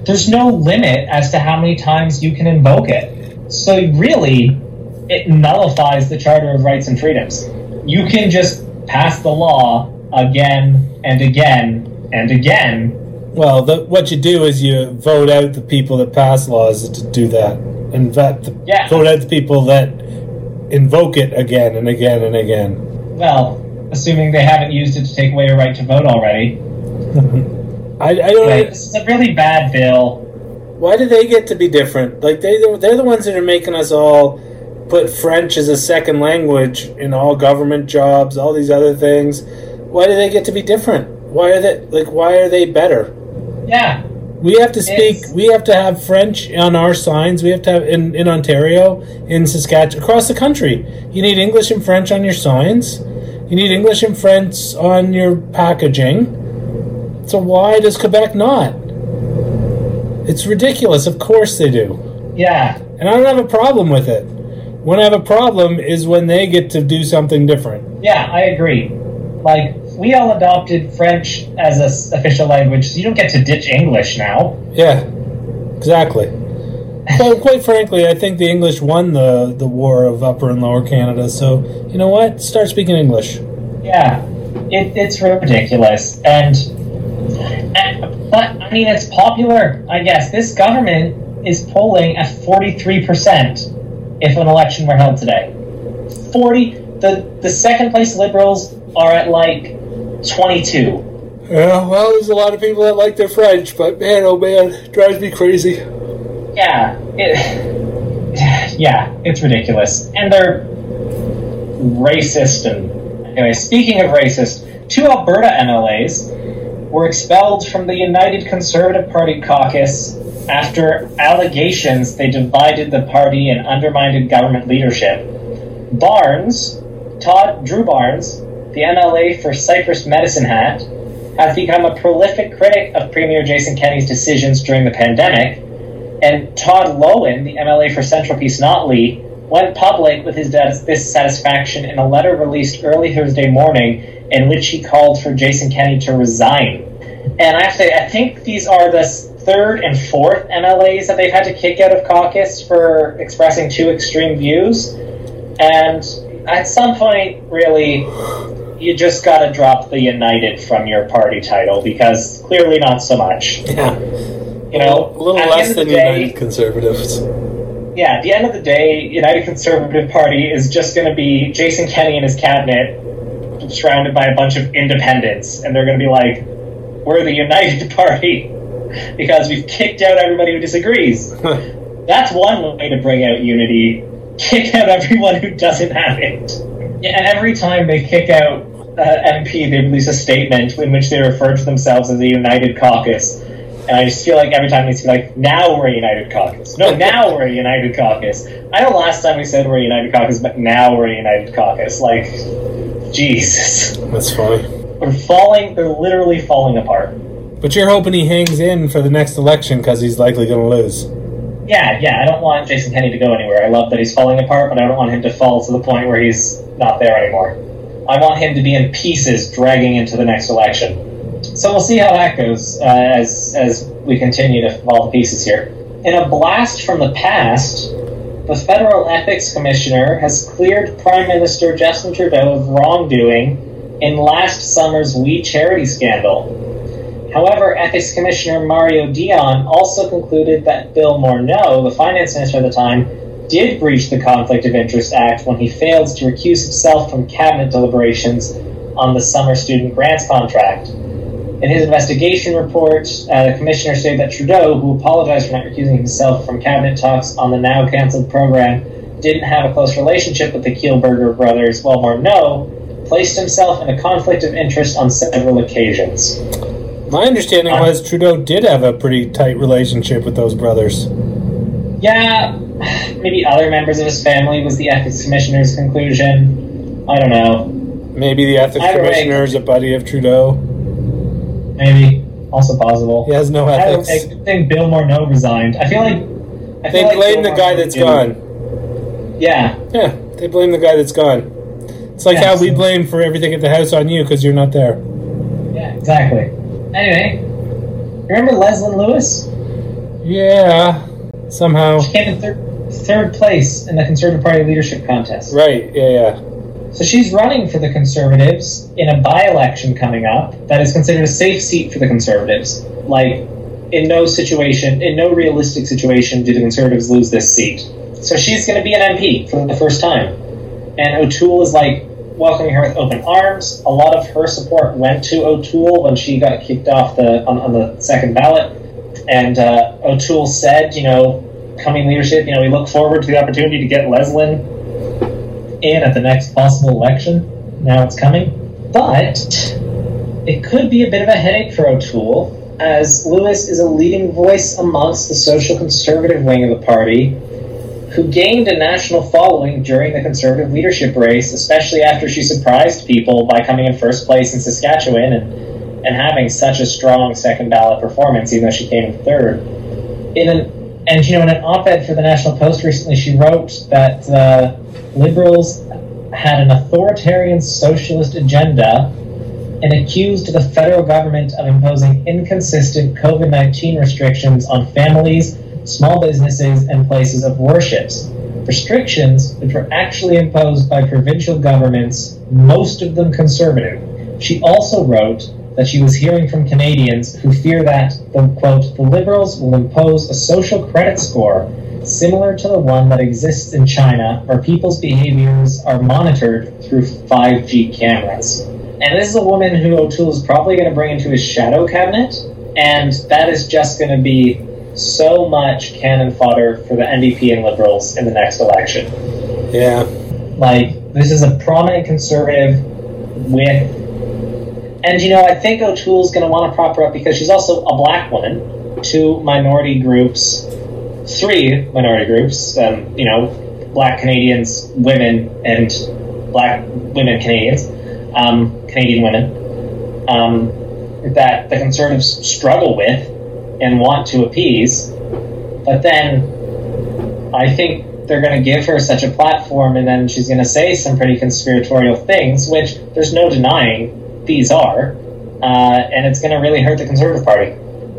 there's no limit as to how many times you can invoke it. So really, it nullifies the Charter of Rights and Freedoms. You can just pass the law again and again and again. Well, the, what you do is you vote out the people that pass laws to do that, and vet the, Yeah. vote out the people that invoke it again and again and again. Well, assuming they haven't used it to take away your right to vote already. I, I don't. This is a really bad bill. Why do they get to be different? Like they they're the ones that are making us all put French as a second language in all government jobs, all these other things. Why do they get to be different? Why are they like why are they better? Yeah. We have to speak It's- we have to have French on our signs. We have to have in, in Ontario, in Saskatchewan, across the country. You need English and French on your signs. You need English and French on your packaging. So why does Quebec not? It's ridiculous. Of course they do. Yeah. And I don't have a problem with it. When I have a problem is when they get to do something different. Yeah, I agree. Like, we all adopted French as a s- official language, so you don't get to ditch English now. Yeah, exactly. But quite frankly, I think the English won the, the war of Upper and Lower Canada. So, you know what? Start speaking English. Yeah, it, it's ridiculous. And, and But I mean, it's popular. I guess this government is polling at forty-three percent if an election were held today. Forty. The the second place Liberals are at like twenty-two. Yeah, well, there's a lot of people that like their French, but man, oh man, drives me crazy. Yeah, it, yeah, it's ridiculous, and they're racist. And anyway, speaking of racist, two Alberta MLAs were expelled from the United Conservative Party caucus after allegations they divided the party and undermined government leadership. Barnes, Todd Drew Barnes, the MLA for Cypress Medicine Hat, has become a prolific critic of Premier Jason Kenney's decisions during the pandemic, and Todd Loewen, the MLA for Central Peace Notley, went public with his dissatisfaction in a letter released early Thursday morning in which he called for Jason Kenney to resign. And I have to say, I think these are the third and fourth MLAs that they've had to kick out of caucus for expressing two extreme views. And at some point, really, you just got to drop the United from your party title because clearly not so much. Yeah, You know, a little less than day- United Conservatives. yeah, at the end of the day, United Conservative Party is just going to be Jason Kenney and his cabinet surrounded by a bunch of independents, and they're going to be like, "We're the United Party because we've kicked out everybody who disagrees." That's one way to bring out unity: kick out everyone who doesn't have it. Yeah, and every time they kick out uh, MP, they release a statement in which they refer to themselves as a United Caucus. And I just feel like every time they needs to be like, now we're a United Caucus. No, now we're a United Caucus. I know last time we said we're a United Caucus, but now we're a United Caucus. Like, Jesus. That's funny. We're falling, they're literally falling apart. But you're hoping he hangs in for the next election because he's likely going to lose. Yeah, yeah, I don't want Jason Kenney to go anywhere. I love that he's falling apart, but I don't want him to fall to the point where he's not there anymore. I want him to be in pieces dragging into the next election. So we'll see how that goes uh, as as we continue to fall to pieces here. In a blast from the past, the Federal Ethics Commissioner has cleared Prime Minister Justin Trudeau of wrongdoing in last summer's We Charity scandal. However, Ethics Commissioner Mario Dion also concluded that Bill Morneau, the finance minister at the time, did breach the Conflict of Interest Act when he failed to recuse himself from cabinet deliberations on the summer student grants contract. In his investigation report, uh, the commissioner stated that Trudeau, who apologized for not recusing himself from cabinet talks on the now cancelled program, didn't have a close relationship with the Kielburger brothers, while Morneau placed himself in a conflict of interest on several occasions. My understanding was Trudeau did have a pretty tight relationship with those brothers. Yeah, maybe other members of his family was the ethics commissioner's conclusion. I don't know. Maybe the ethics Either way- commissioner is a buddy of Trudeau. Maybe also possible. He has no I ethics. I think Bill Morneau resigned. I feel like I They feel like blame Bill the guy Morneau that's did- gone. Yeah, Yeah, they blame the guy that's gone. It's like how we blame for everything at the house on you because you're not there. yeah, exactly. Anyway, remember Leslyn Lewis? Yeah, somehow. She came in third, third place in the Conservative Party leadership contest. Right, yeah, yeah. So she's running for the Conservatives in a by election coming up that is considered a safe seat for the Conservatives. Like, in no situation, in no realistic situation, do the Conservatives lose this seat. So she's going to be an MP for the first time. And O'Toole is like welcoming her with open arms. A lot of her support went to O'Toole when she got kicked off the on, on the second ballot. And uh, O'Toole said, you know, coming leadership, you know, we look forward to the opportunity to get Leslyn in at the next possible election. Now it's coming. But it could be a bit of a headache for O'Toole, as Lewis is a leading voice amongst the social conservative wing of the party, who gained a national following during the conservative leadership race, especially after she surprised people by coming in first place in Saskatchewan and, and having such a strong second ballot performance, even though she came in third. In an, and you know, in an op-ed for the National Post recently, she wrote that uh, liberals had an authoritarian socialist agenda and accused the federal government of imposing inconsistent COVID 19 restrictions on families, small businesses, and places of worships. Restrictions which were actually imposed by provincial governments, most of them conservative. She also wrote that she was hearing from Canadians who fear that the quote the liberals will impose a social credit score similar to the one that exists in China, where people's behaviors are monitored through 5G cameras. And this is a woman who O'Toole is probably going to bring into his shadow cabinet, and that is just going to be so much cannon fodder for the NDP and Liberals in the next election. Yeah. Like, this is a prominent conservative with. And, you know, I think O'Toole's going to want to prop her up because she's also a black woman, two minority groups, three minority groups, um, you know, black Canadians, women, and black women Canadians, um, Canadian women, um, that the conservatives struggle with and want to appease. But then I think they're going to give her such a platform, and then she's going to say some pretty conspiratorial things, which there's no denying these are. Uh, and it's going to really hurt the Conservative Party.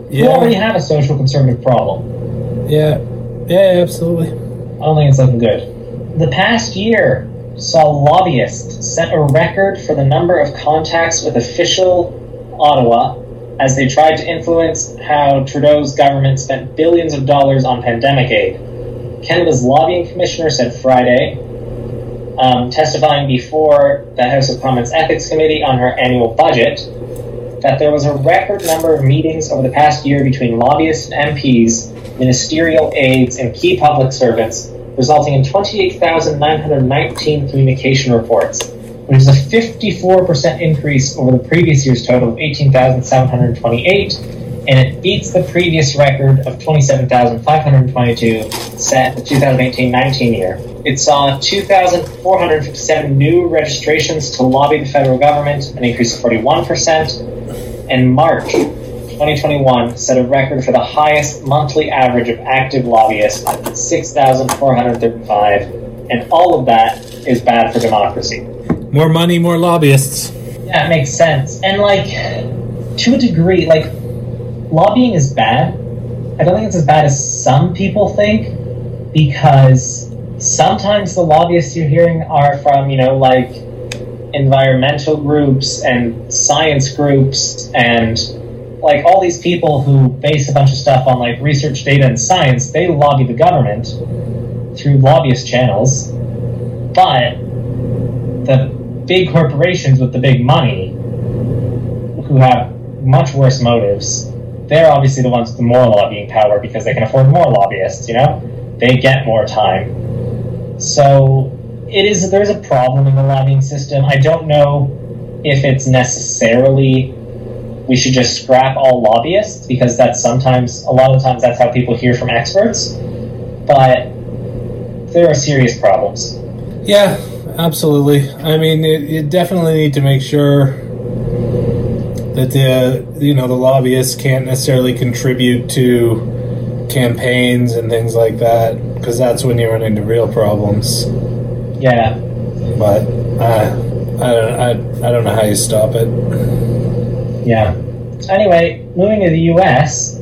You already Yeah. have a social conservative problem. Yeah. Yeah, absolutely. I don't think it's looking good. The past year saw lobbyists set a record for the number of contacts with official Ottawa as they tried to influence how Trudeau's government spent billions of dollars on pandemic aid. Canada's lobbying commissioner said Friday, um, testifying before the House of Commons Ethics Committee on her annual budget, that there was a record number of meetings over the past year between lobbyists and MPs, ministerial aides, and key public servants, resulting in 28,919 communication reports, which is a 54% increase over the previous year's total of 18,728, and it beats the previous record of 27,522 set in the 2018-19 year. It saw 2,457 new registrations to lobby the federal government, an increase of 41%, and March 2021 set a record for the highest monthly average of active lobbyists, at 6,435, and all of that is bad for democracy. More money, more lobbyists. It makes sense. And like to a degree, like lobbying is bad. I don't think it's as bad as some people think because sometimes the lobbyists you're hearing are from, you know, like environmental groups and science groups and like all these people who base a bunch of stuff on like research data and science, they lobby the government through lobbyist channels. But the big corporations with the big money who have much worse motives, they're obviously the ones with the more lobbying power because they can afford more lobbyists, you know? They get more time. So it is there's a problem in the lobbying system. I don't know if it's necessarily we should just scrap all lobbyists because that's sometimes a lot of times that's how people hear from experts. But there are serious problems. Yeah, absolutely. I mean, it, you definitely need to make sure that the you know the lobbyists can't necessarily contribute to campaigns and things like that because that's when you run into real problems. Yeah. But uh, I don't I, I don't know how you stop it. Yeah. Anyway, moving to the U.S.,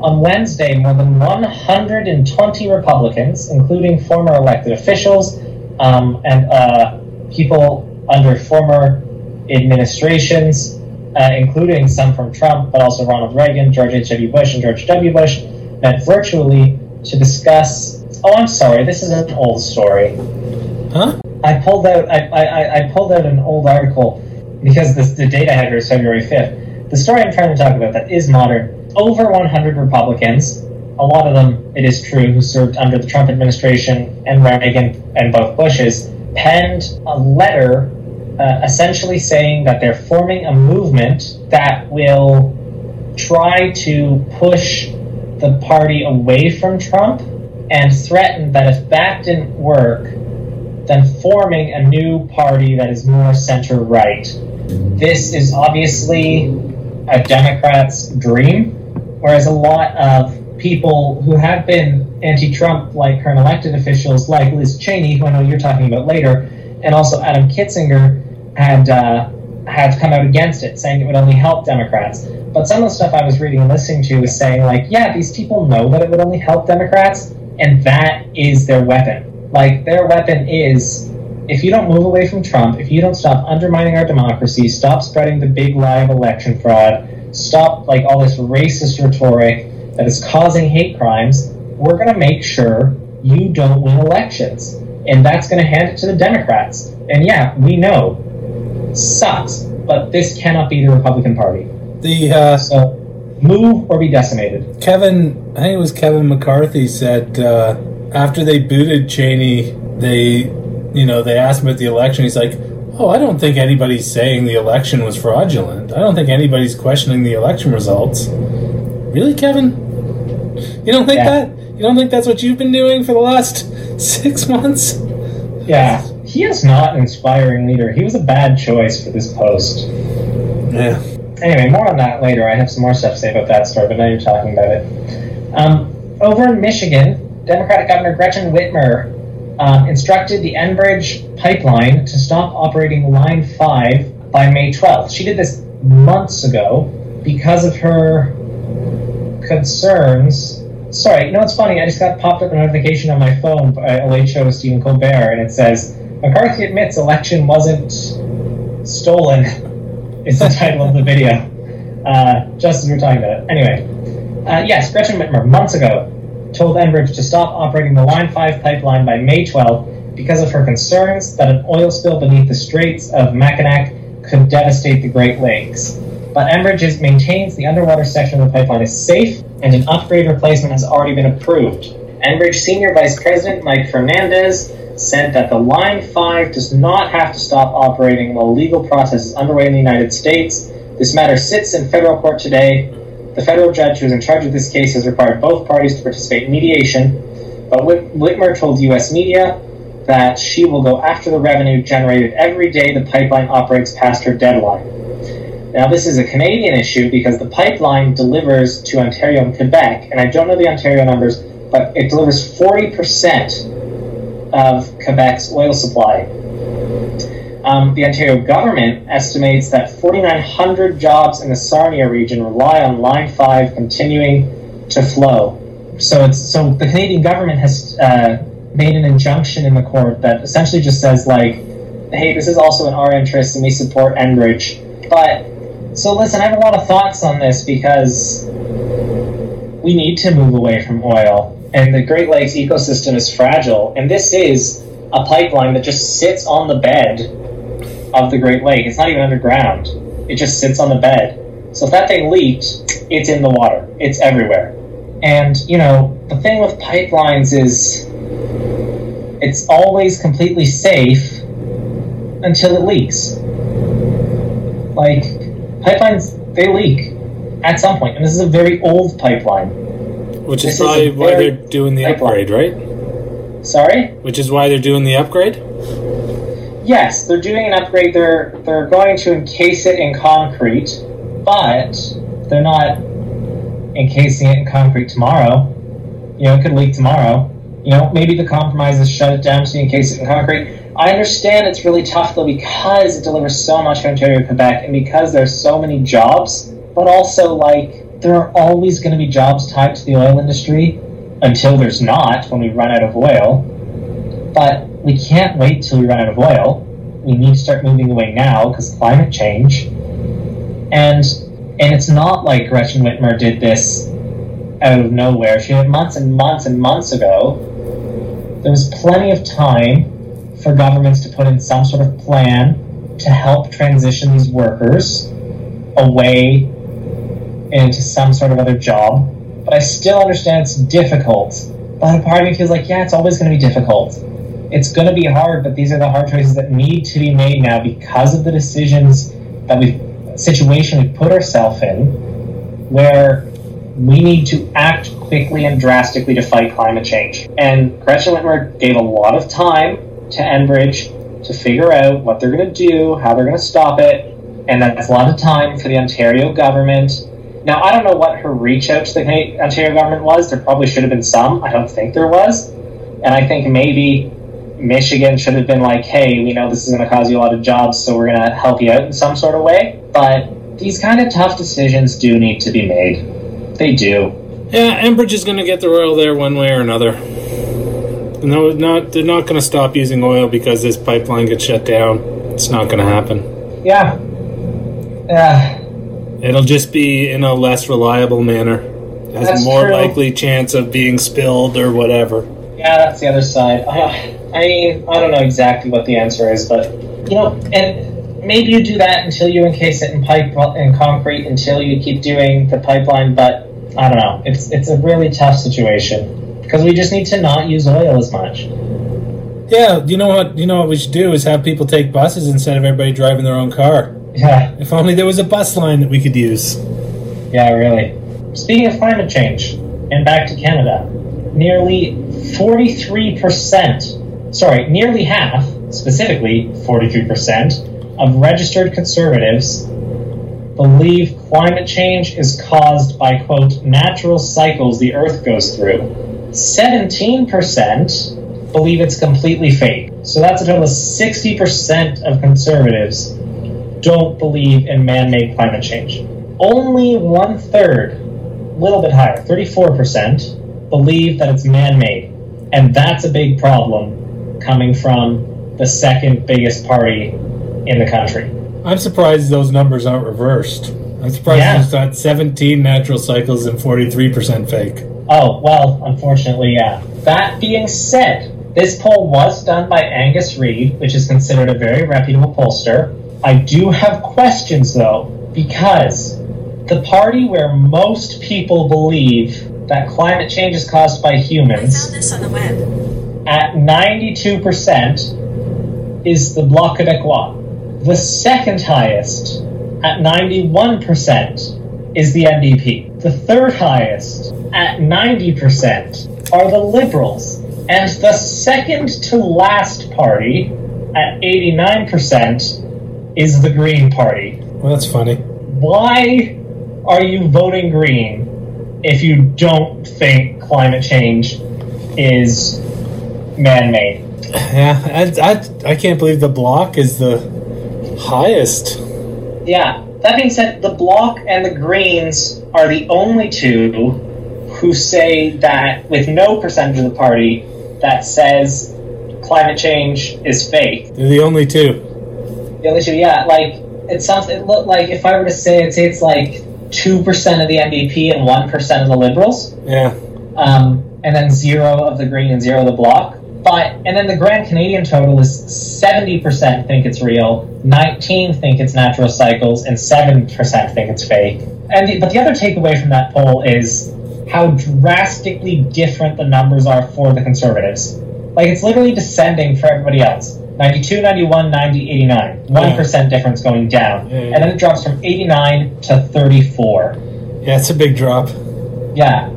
on Wednesday, more than 120 Republicans, including former elected officials um, and uh, people under former administrations, uh, including some from Trump, but also Ronald Reagan, George H.W. Bush, and George W. Bush, met virtually to discuss. Oh, I'm sorry, this is an old story. Huh? I pulled out I, I, I pulled out an old article because this, the date I had here is February 5th. The story I'm trying to talk about that is modern. Over 100 Republicans, a lot of them, it is true, who served under the Trump administration and Reagan and both Bushes, penned a letter uh, essentially saying that they're forming a movement that will try to push the party away from Trump and threatened that if that didn't work, then forming a new party that is more center right. This is obviously a Democrat's dream, whereas a lot of people who have been anti Trump, like current elected officials like Liz Cheney, who I know you're talking about later, and also Adam Kinzinger, had, uh, had come out against it, saying it would only help Democrats. But some of the stuff I was reading and listening to was saying, like, yeah, these people know that it would only help Democrats, and that is their weapon. Like, their weapon is if you don't move away from Trump, if you don't stop undermining our democracy, stop spreading the big lie of election fraud, stop like all this racist rhetoric that is causing hate crimes, we're going to make sure you don't win elections. And that's going to hand it to the Democrats. And yeah, we know. Sucks. But this cannot be the Republican Party. The uh, So move or be decimated. Kevin, I think it was Kevin McCarthy said uh, after they booted Cheney, they, you know, they asked him about the election. He's like, "Oh, I don't think anybody's saying the election was fraudulent. I don't think anybody's questioning the election results." Really, Kevin? You don't think Yeah. that? You don't think that's what you've been doing for the last six months? Yeah. He is not an inspiring leader. He was a bad choice for this post. Yeah. Anyway, more on that later. I have some more stuff to say about that story, but now you're talking about it. Um, over in Michigan, Democratic Governor Gretchen Whitmer um, instructed the Enbridge pipeline to stop operating Line 5 by May 12th. She did this months ago because of her concerns. Sorry, you know what's funny? I just got popped up a notification on my phone a late show with Stephen Colbert, and it says McCarthy admits election wasn't stolen. Is the title of the video. Uh, just as we we're talking about it. Anyway, uh, yes, Gretchen Whitmer months ago told Enbridge to stop operating the Line 5 pipeline by May 12 because of her concerns that an oil spill beneath the Straits of Mackinac could devastate the Great Lakes. But Enbridge maintains the underwater section of the pipeline is safe and an upgrade replacement has already been approved. Enbridge Senior Vice President Mike Fernandez said that the Line 5 does not have to stop operating while legal process is underway in the United States. This matter sits in federal court today. The federal judge who is in charge of this case has required both parties to participate in mediation, but Whit- Whitmer told U.S. media that she will go after the revenue generated every day the pipeline operates past her deadline. Now, this is a Canadian issue because the pipeline delivers to Ontario and Quebec, and I don't know the Ontario numbers, but it delivers 40% of Quebec's oil supply. Um, the Ontario government estimates that 4,900 jobs in the Sarnia region rely on Line 5 continuing to flow. So it's so the Canadian government has uh, made an injunction in the court that essentially just says like, hey, this is also in our interest and we support Enbridge. But so listen, I have a lot of thoughts on this because we need to move away from oil, and the Great Lakes ecosystem is fragile, and this is a pipeline that just sits on the bed of the Great Lake. It's not even underground; it just sits on the bed. So if that thing leaked, it's in the water. It's everywhere. And you know, the thing with pipelines is it's always completely safe until it leaks. Like pipelines, they leak at some point, and this is a very old pipeline. Which This is is why they're doing the pipeline. upgrade, right? Sorry. Which is why they're doing the upgrade. Yes, they're doing an upgrade. They're they're going to encase it in concrete, but they're not encasing it in concrete tomorrow. You know, it could leak tomorrow. You know, maybe the compromise is shut it down to encase it in concrete. I understand it's really tough though because it delivers so much to Ontario, Quebec, and because there's so many jobs. But also, like, there are always going to be jobs tied to the oil industry until there's not when we run out of oil. But we can't wait till we run out of oil. We need to start moving away now because climate change. And and it's not like Gretchen Whitmer did this out of nowhere. She did months and months and months ago. There was plenty of time for governments to put in some sort of plan to help transition these workers away into some sort of other job. But I still understand it's difficult. But a part of me feels like, yeah, it's always going to be difficult. It's going to be hard, but these are the hard choices that need to be made now because of the decisions that we've situation we've put ourselves in, where we need to act quickly and drastically to fight climate change. And Gretchen Whitmer gave a lot of time to Enbridge to figure out what they're going to do, how they're going to stop it, and that's a lot of time for the Ontario government. Now, I don't know what her reach out to the Ontario government was. There probably should have been some. I don't think there was. And I think maybe Michigan should have been like, hey, we know this is going to cause you a lot of jobs, so we're going to help you out in some sort of way. But these kind of tough decisions do need to be made. They do. Yeah, Enbridge is going to get the oil there one way or another. No, not they're not going to stop using oil because this pipeline gets shut down. It's not going to happen. Yeah. Yeah. It'll just be in a less reliable manner. It has That's a more true. likely chance of being spilled or whatever. Yeah, that's the other side. Uh, I mean, I don't know exactly what the answer is, but you know, and maybe you do that until you encase it in pipe in concrete until you keep doing the pipeline. But I don't know. It's it's a really tough situation because we just need to not use oil as much. Yeah, you know what? You know what we should do is have people take buses instead of everybody driving their own car. Yeah, If only there was a bus line that we could use. yeah, really. Speaking of climate change, and back to Canada, nearly forty-three percent. Sorry, nearly half, specifically forty-three percent of registered conservatives believe climate change is caused by, quote, natural cycles the Earth goes through. 17% believe it's completely fake. So that's a total of 60% of conservatives don't believe in man made climate change. Only one third, a little bit higher, 34%, believe that it's man made. And that's a big problem coming from the second biggest party in the country. I'm surprised those numbers aren't reversed. I'm surprised Yeah. there's not 17 natural cycles and 43% fake. Oh, well, unfortunately, yeah. That being said, this poll was done by Angus Reid, which is considered a very reputable pollster. I do have questions, though, because the party where most people believe that climate change is caused by I humans found this on the web. at 92% is the Bloc Québécois. The second highest, at 91%, is the NDP. The third highest, at 90%, are the Liberals. And the second to last party, at 89%, is the Green Party. Well, that's funny. Why are you voting Green if you don't think climate change is man made? Yeah, I, I, I can't believe the Bloc is the highest. Yeah. That being said, the block and the Greens are the only two who say that, with no percentage of the party, that says climate change is fake. They're the only two. The only two, yeah, like it sounds. It looked like if I were to say, I'd say it's like two percent of the NDP and one percent of the Liberals. Yeah. um, and then zero of the green and zero of the Bloc. But and then the Grand Canadian total is seventy percent think it's real, nineteen think it's natural cycles, and seven percent think it's fake. And the, but the other takeaway from that poll is how drastically different the numbers are for the conservatives. Like it's literally descending for everybody else. 92, 91, 90, 89. 1% difference going down. Yeah, yeah. And then it drops from 89 to 34. Yeah, it's a big drop. Yeah,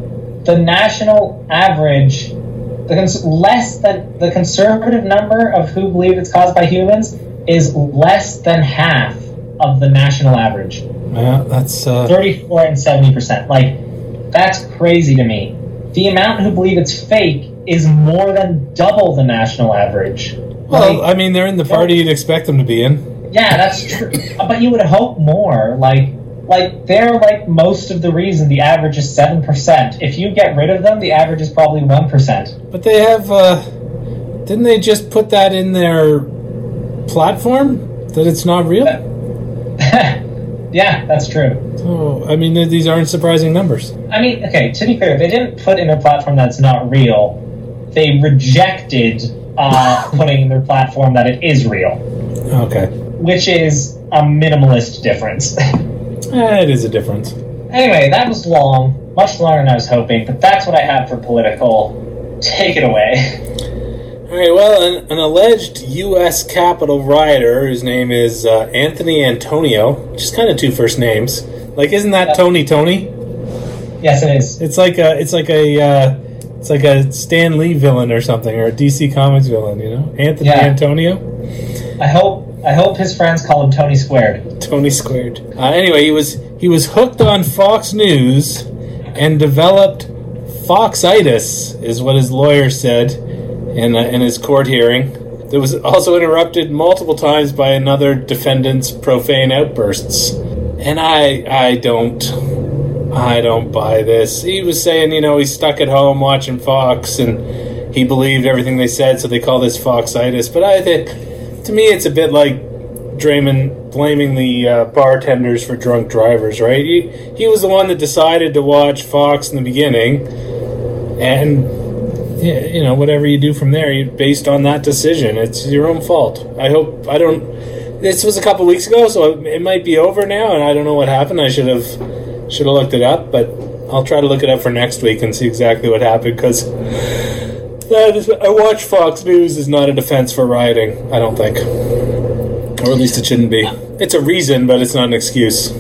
the national average, the cons- less than the conservative number of who believe it's caused by humans is less than half of the national average. Yeah, that's uh, Thirty-four and seventy percent. Like, that's crazy to me. The amount who believe it's fake is more than double the national average. well. Like, I mean, they're in the party you'd expect them to be in. yeah, that's true. but you would hope more. Like, like they're like most of the reason the average is seven percent. If you get rid of them, the average is probably one percent. But they have. uh Didn't they just put that in their platform that it's not real? yeah, that's true. So I mean, these aren't surprising numbers. I mean, okay, to be fair, they didn't put in their platform that's not real. They rejected uh, putting in their platform that it is real, Okay, which is a minimalist difference. eh, it is a difference. anyway, that was long, much longer than I was hoping, but that's what I have for political. Take it away. All right. Well, an, an alleged U.S. Capitol rioter, whose name is uh, Anthony Antonio, just kind of two first names. Like, isn't that Tony Tony? Yes, it is. It's like a, it's like a, uh, it's like a Stan Lee villain or something, or a DC Comics villain. You know, Anthony Yeah. Antonio, I hope I hope his friends call him Tony Squared. Tony squared. Uh, anyway, he was he was hooked on Fox News and developed foxitis, is what his lawyer said in in his court hearing. That was also interrupted multiple times by another defendant's profane outbursts. And I I don't I don't buy this. He was saying, you know, he's stuck at home watching Fox and he believed everything they said, so they call this Foxitis. But I think, to me, it's a bit like Draymond blaming the uh, bartenders for drunk drivers, right? He, he was the one that decided to watch Fox in the beginning, and yeah, you know whatever you do from there, you based on that decision. It's your own fault. I hope I don't. This was a couple weeks ago, so it, might be over now, and I don't know what happened. I should have should have looked it up, but I'll try to look it up for next week and see exactly what happened because. I watch Fox News is not a defense for rioting. I don't think, or at least it shouldn't be. It's a reason, but it's not an excuse.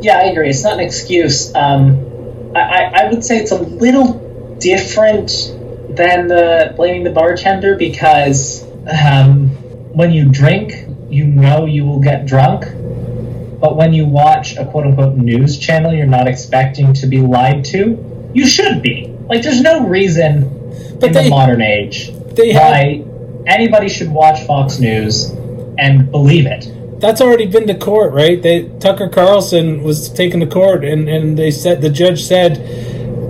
Yeah, I agree. It's not an excuse. Um, I, I would say it's a little different than the blaming the bartender because um, when you drink, you know you will get drunk. But when you watch a quote unquote news channel you're not expecting to be lied to, you should be. Like, there's no reason But in they- the modern age They have why anybody should watch Fox News and believe it. that's already been to court, right? They Tucker Carlson was taken to court, and, and they said the judge said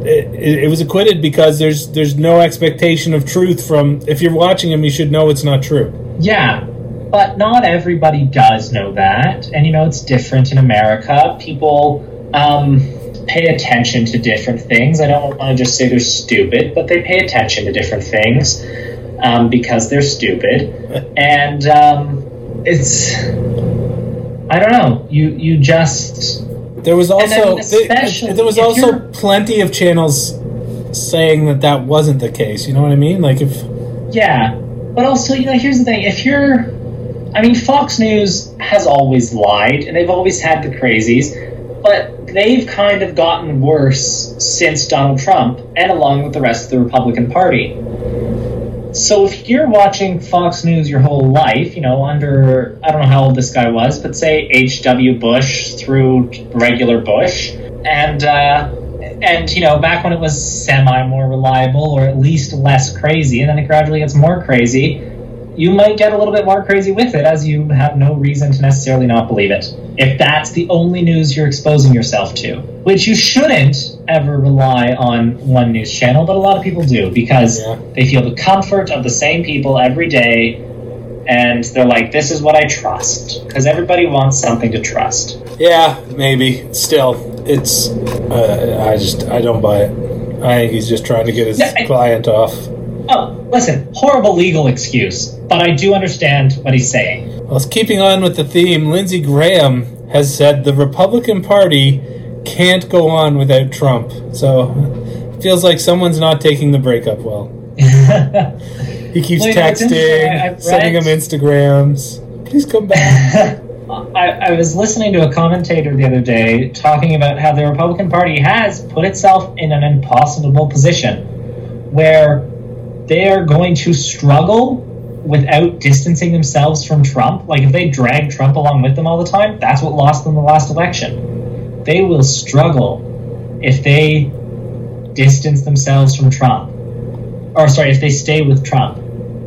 it, it was acquitted because there's there's no expectation of truth from if you're watching him, you should know it's not true. Yeah, but not everybody does know that, and you know it's different in America. People um, pay attention to different things. I don't want to just say they're stupid, but they pay attention to different things um, because they're stupid, and um, it's I don't know. You you just There was also especially there was also plenty of channels saying that that wasn't the case. You know what I mean? Like if Yeah, but also, you know, here's the thing: if you're, I mean, Fox News has always lied, and they've always had the crazies, but they've kind of gotten worse since Donald Trump, and along with the rest of the Republican Party. So if you're watching Fox News your whole life, you know, under I don't know how old this guy was, but say H.W. Bush through regular Bush, and uh, and you know back when it was semi more reliable or at least less crazy, and then it gradually gets more crazy, you might get a little bit more crazy with it as you have no reason to necessarily not believe it. If that's the only news you're exposing yourself to, which you shouldn't ever rely on one news channel, but a lot of people do because Yeah. they feel the comfort of the same people every day and they're like, this is what I trust. Because everybody wants something to trust. yeah, maybe still it's uh, I just I don't buy it. I think he's just trying to get his Yeah, I- client off. Oh, listen, horrible legal excuse, but I do understand what he's saying. Well, keeping on with the theme, Lindsey Graham has said the Republican Party can't go on without Trump. So it feels like someone's not taking the breakup well. He keeps Well, you know, it's interesting. texting, I- sending him Instagrams. Please come back. I, I was listening to a commentator the other day talking about how the Republican Party has put itself in an impossible position where they are going to struggle without distancing themselves from Trump. Like, if they drag Trump along with them all the time, that's what lost them the last election. They will struggle if they distance themselves from Trump. Or, sorry, if they stay with Trump.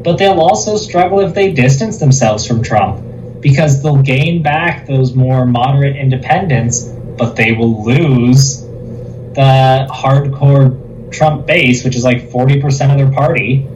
But they'll also struggle if they distance themselves from Trump because they'll gain back those more moderate independents, but they will lose the hardcore Trump base, which is like 40% of their party,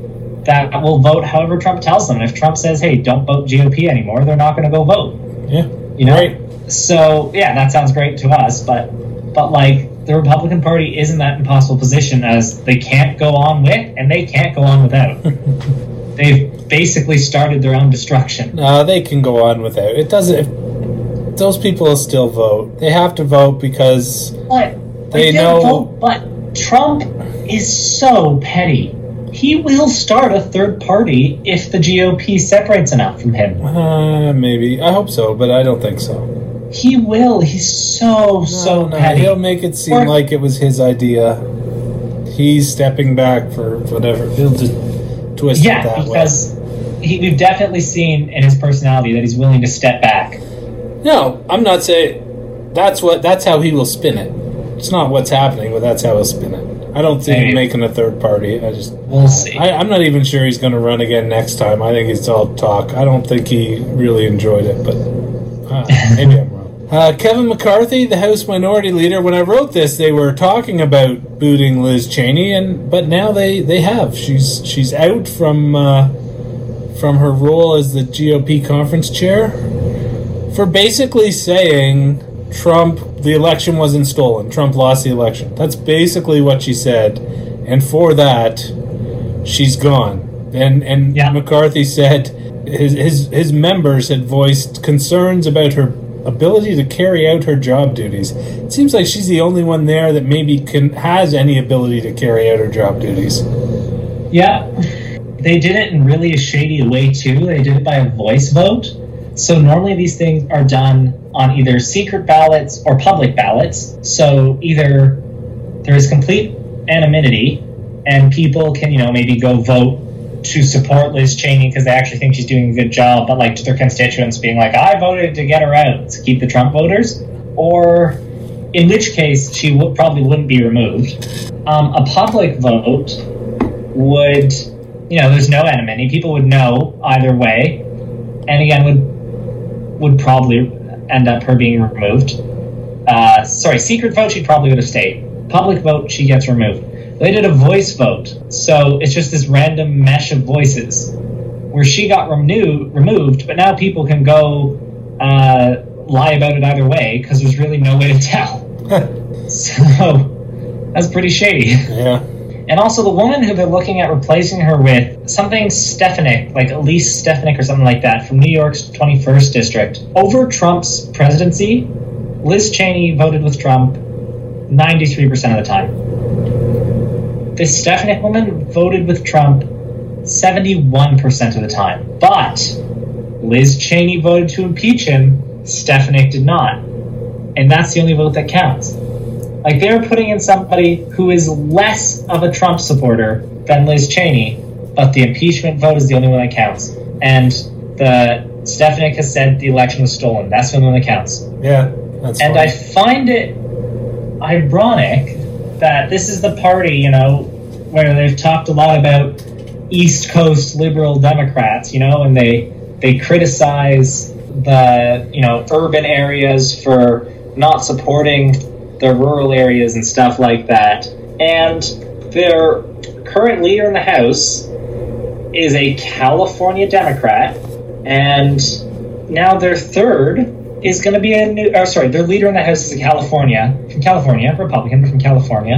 that will vote however Trump tells them. And if Trump says, hey, don't vote GOP anymore, they're not going to go vote. yeah. You know? Right. So, yeah, that sounds great to us, but, but like, the Republican Party is in that impossible position as they can't go on with and they can't go on without. They've basically started their own destruction. No, they can go on without. It doesn't. If, those people will still vote. They have to vote because But They get know- vote, but Trump is so petty. He will start a third party if the GOP separates enough from him. uh, maybe. I hope so, but I don't think so. He will. He's so so no, no, petty. he'll make it seem Or- like it was his idea. He's stepping back for whatever. He'll just twist it yeah, that way. because he, we've definitely seen in his personality that he's willing to step back. No, I'm not saying that's what that's how he will spin it. It's not what's happening, but that's how he'll spin it. I don't see him making a third party. I just We'll see. I, I'm not even sure he's going to run again next time. I think it's all talk. I don't think he really enjoyed it, but uh, maybe I'm wrong. Uh, Kevin McCarthy, the House Minority Leader. When I wrote this, they were talking about booting Liz Cheney, and but now they, they have. She's she's out from uh, from her role as the GOP conference chair for basically saying Trump the election wasn't stolen. Trump lost the election. That's basically what she said, and for that, she's gone. And and Yeah. McCarthy said his, his his members had voiced concerns about her ability to carry out her job duties. It seems like she's the only one there that maybe can has any ability to carry out her job duties. Yeah. They did it in really a shady way too. They did it by a voice vote. So normally these things are done on either secret ballots or public ballots. So either there is complete anonymity and people can, you know, maybe go vote to support Liz Cheney because they actually think she's doing a good job, but like to their constituents being like, I voted to get her out to keep the Trump voters. Or in which case she would probably wouldn't be removed. Um, a public vote would, you know, there's no enmity. People would know either way, and again would would probably end up her being removed. Uh, sorry, secret vote she probably would have stayed. Public vote she gets removed. They did a voice vote, so it's just this random mesh of voices where she got renew- removed, but now people can go uh, lie about it either way because there's really no way to tell. so that's pretty shady. Yeah. And also the woman who they're looking at replacing her with something Stefanik, like Elise Stefanik or something like that, from New York's 21st district. Over Trump's presidency, Liz Cheney voted with Trump 93% of the time. This Stefanik woman voted with Trump 71% of the time. But Liz Cheney voted to impeach him, Stefanik did not. And that's the only vote that counts. Like they're putting in somebody who is less of a Trump supporter than Liz Cheney, but the impeachment vote is the only one that counts. And the Stefanik has said the election was stolen. That's the only one that counts. Yeah. That's And fine. I find it ironic that this is the party, you know, where they've talked a lot about East Coast liberal Democrats, you know, and they they criticize the you know urban areas for not supporting the rural areas and stuff like that. And their current leader in the House is a California Democrat, and now their third is going to be a new. Or sorry, their leader in the House is a California from California, Republican from California,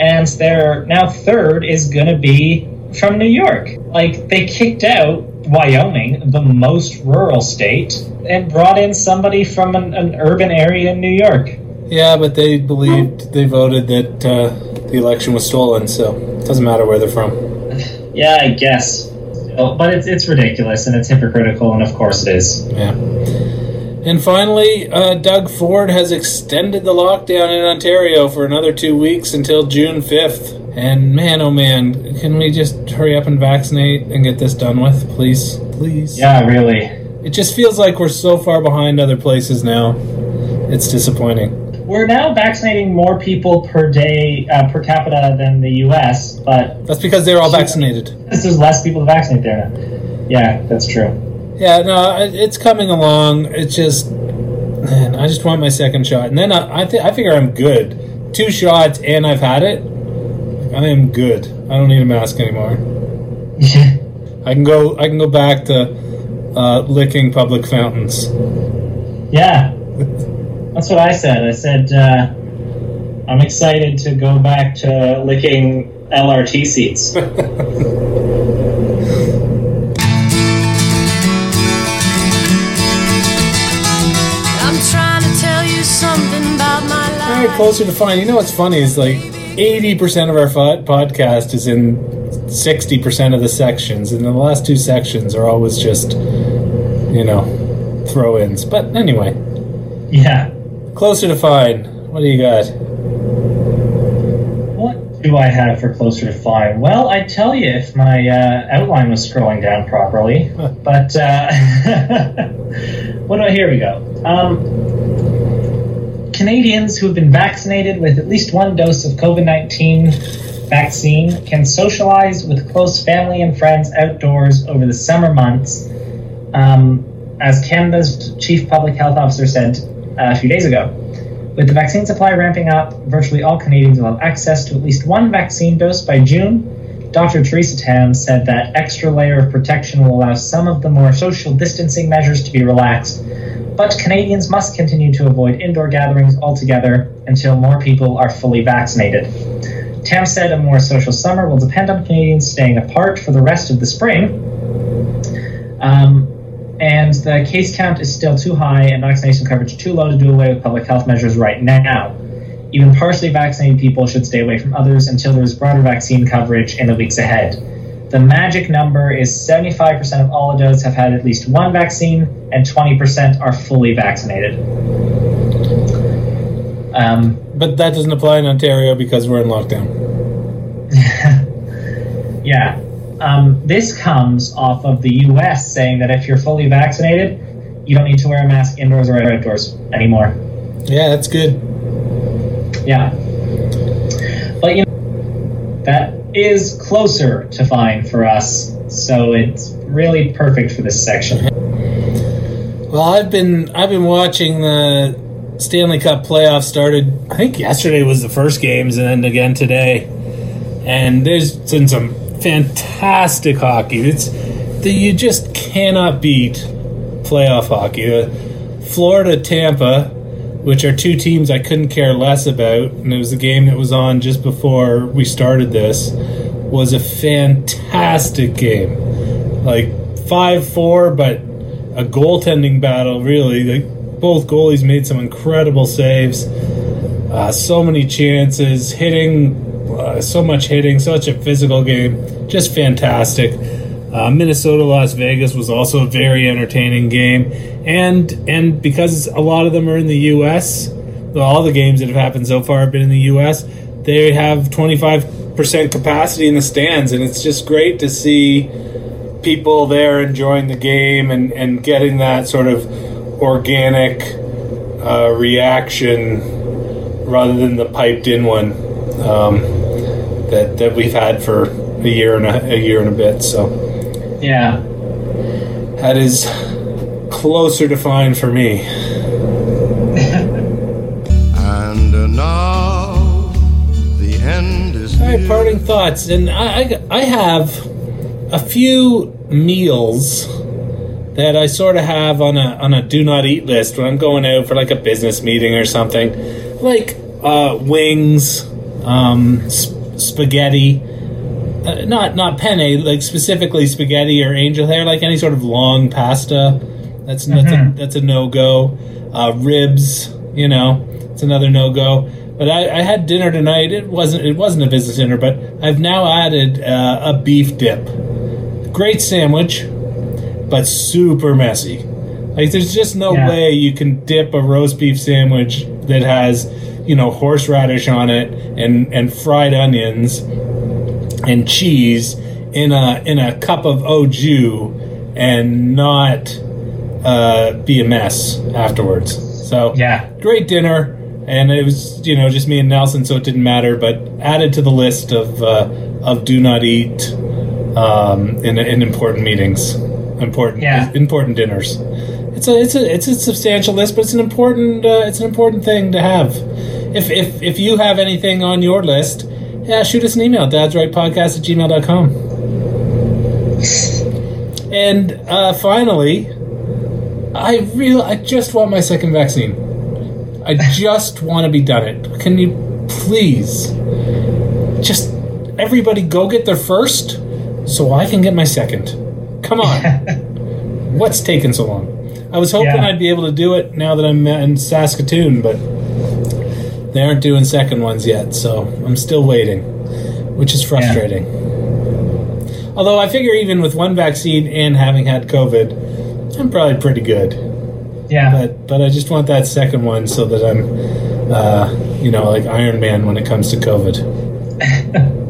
and their now third is going to be from New York. Like they kicked out Wyoming, the most rural state, and brought in somebody from an, an urban area in New York. Yeah, but they believed they voted that uh, the election was stolen, so it doesn't matter where they're from. Yeah, I guess. But it's, it's ridiculous and it's hypocritical, and of course it is. Yeah. And finally, uh, Doug Ford has extended the lockdown in Ontario for another two weeks until June 5th. And man, oh man, can we just hurry up and vaccinate and get this done with, please? Please. Yeah, really. It just feels like we're so far behind other places now. It's disappointing. We're now vaccinating more people per day, uh, per capita than the U.S., but That's because they're all vaccinated. there's less people to vaccinate there now. Yeah, that's true. Yeah, no, it's coming along. It's just, man, I just want my second shot, and then I, I, th- I figure I'm good. Two shots, and I've had it. I am good. I don't need a mask anymore. I can go. I can go back to uh, licking public fountains. yeah, that's what I said. I said uh, I'm excited to go back to licking LRT seats. I'm trying to tell you something about my All right, life. closer to fine. You know what's funny is like eighty percent of our fo- podcast is in sixty percent of the sections, and the last two sections are always just, you know, throw-ins. But anyway, yeah. Closer to fine. What do you got? What do I have for closer to fine? Well, I'd tell you if my uh, outline was scrolling down properly. but uh, what do I? Here we go. Um, Canadians who have been vaccinated with at least one dose of COVID 19 vaccine can socialize with close family and friends outdoors over the summer months. Um, as Canada's chief public health officer said, a few days ago. With the vaccine supply ramping up, virtually all Canadians will have access to at least one vaccine dose by June. Dr. Theresa Tam said that extra layer of protection will allow some of the more social distancing measures to be relaxed, but Canadians must continue to avoid indoor gatherings altogether until more people are fully vaccinated. Tam said a more social summer will depend on Canadians staying apart for the rest of the spring. Um, and the case count is still too high and vaccination coverage too low to do away with public health measures right now. Even partially vaccinated people should stay away from others until there is broader vaccine coverage in the weeks ahead. The magic number is 75% of all adults have had at least one vaccine, and 20% are fully vaccinated. Um, But that doesn't apply in Ontario because we're in lockdown. Yeah. Um, this comes off of the US saying that if you're fully vaccinated, you don't need to wear a mask indoors or outdoors anymore. Yeah, that's good. Yeah. But you know, that is closer to fine for us, so it's really perfect for this section. Well, I've been I've been watching the Stanley Cup playoffs. Started I think yesterday was the first games, and then again today. And there's been some fantastic hockey. It's that you just cannot beat playoff hockey. Uh, Florida, Tampa, which are two teams I couldn't care less about, and it was the game that was on just before we started this, was a fantastic game. Like 5 4, but a goaltending battle, really. Like, both goalies made some incredible saves. Uh, so many chances, hitting, so much hitting, such a physical game. Just fantastic. Uh, Minnesota Las Vegas was also a very entertaining game, and and because a lot of them are in the U.S., all the games that have happened so far have been in the U.S. They have twenty five percent capacity in the stands, and it's just great to see people there enjoying the game and and getting that sort of organic uh, reaction rather than the piped in one um, that that we've had for a year and a, a year and a bit. So Yeah. that is closer to fine for me. And now the end is All right, near. parting thoughts, and I, I I have a few meals that I sort of have on a on a do not eat list when I'm going out for like a business meeting or something, like uh, wings, um, sp- spaghetti. Uh, not not penne, like specifically spaghetti or angel hair, like any sort of long pasta. That's that's a, that's a no go. Uh, ribs, you know, it's another no go. But I, I had dinner tonight. It wasn't it wasn't a business dinner, but I've now added uh, a beef dip. Great sandwich, but super messy. Like there's just no Yeah. way you can dip a roast beef sandwich that has, you know, horseradish on it and and fried onions and cheese in a in a cup of au jus and not uh, be a mess afterwards. So Yeah. great dinner, and it was you know just me and Nelson, so it didn't matter. But added to the list of uh, of do not eat um, in in important meetings, important Yeah. important dinners. It's a it's a it's a substantial list, but it's an important uh, it's an important thing to have. If if if you have anything on your list, yeah, shoot us an email, dadsrightpodcast at gmail.com. And uh, finally, I really, I just want my second vaccine. I just want to be done it. Can you please just everybody go get their first so I can get my second? Come on. What's taking so long? I was hoping Yeah. I'd be able to do it now that I'm in Saskatoon, but they aren't doing second ones yet, so I'm still waiting, which is frustrating. Although I figure even with one vaccine and having had COVID, I'm probably pretty good. Yeah. But but I just want that second one so that I'm, uh, you know, like Iron Man when it comes to COVID.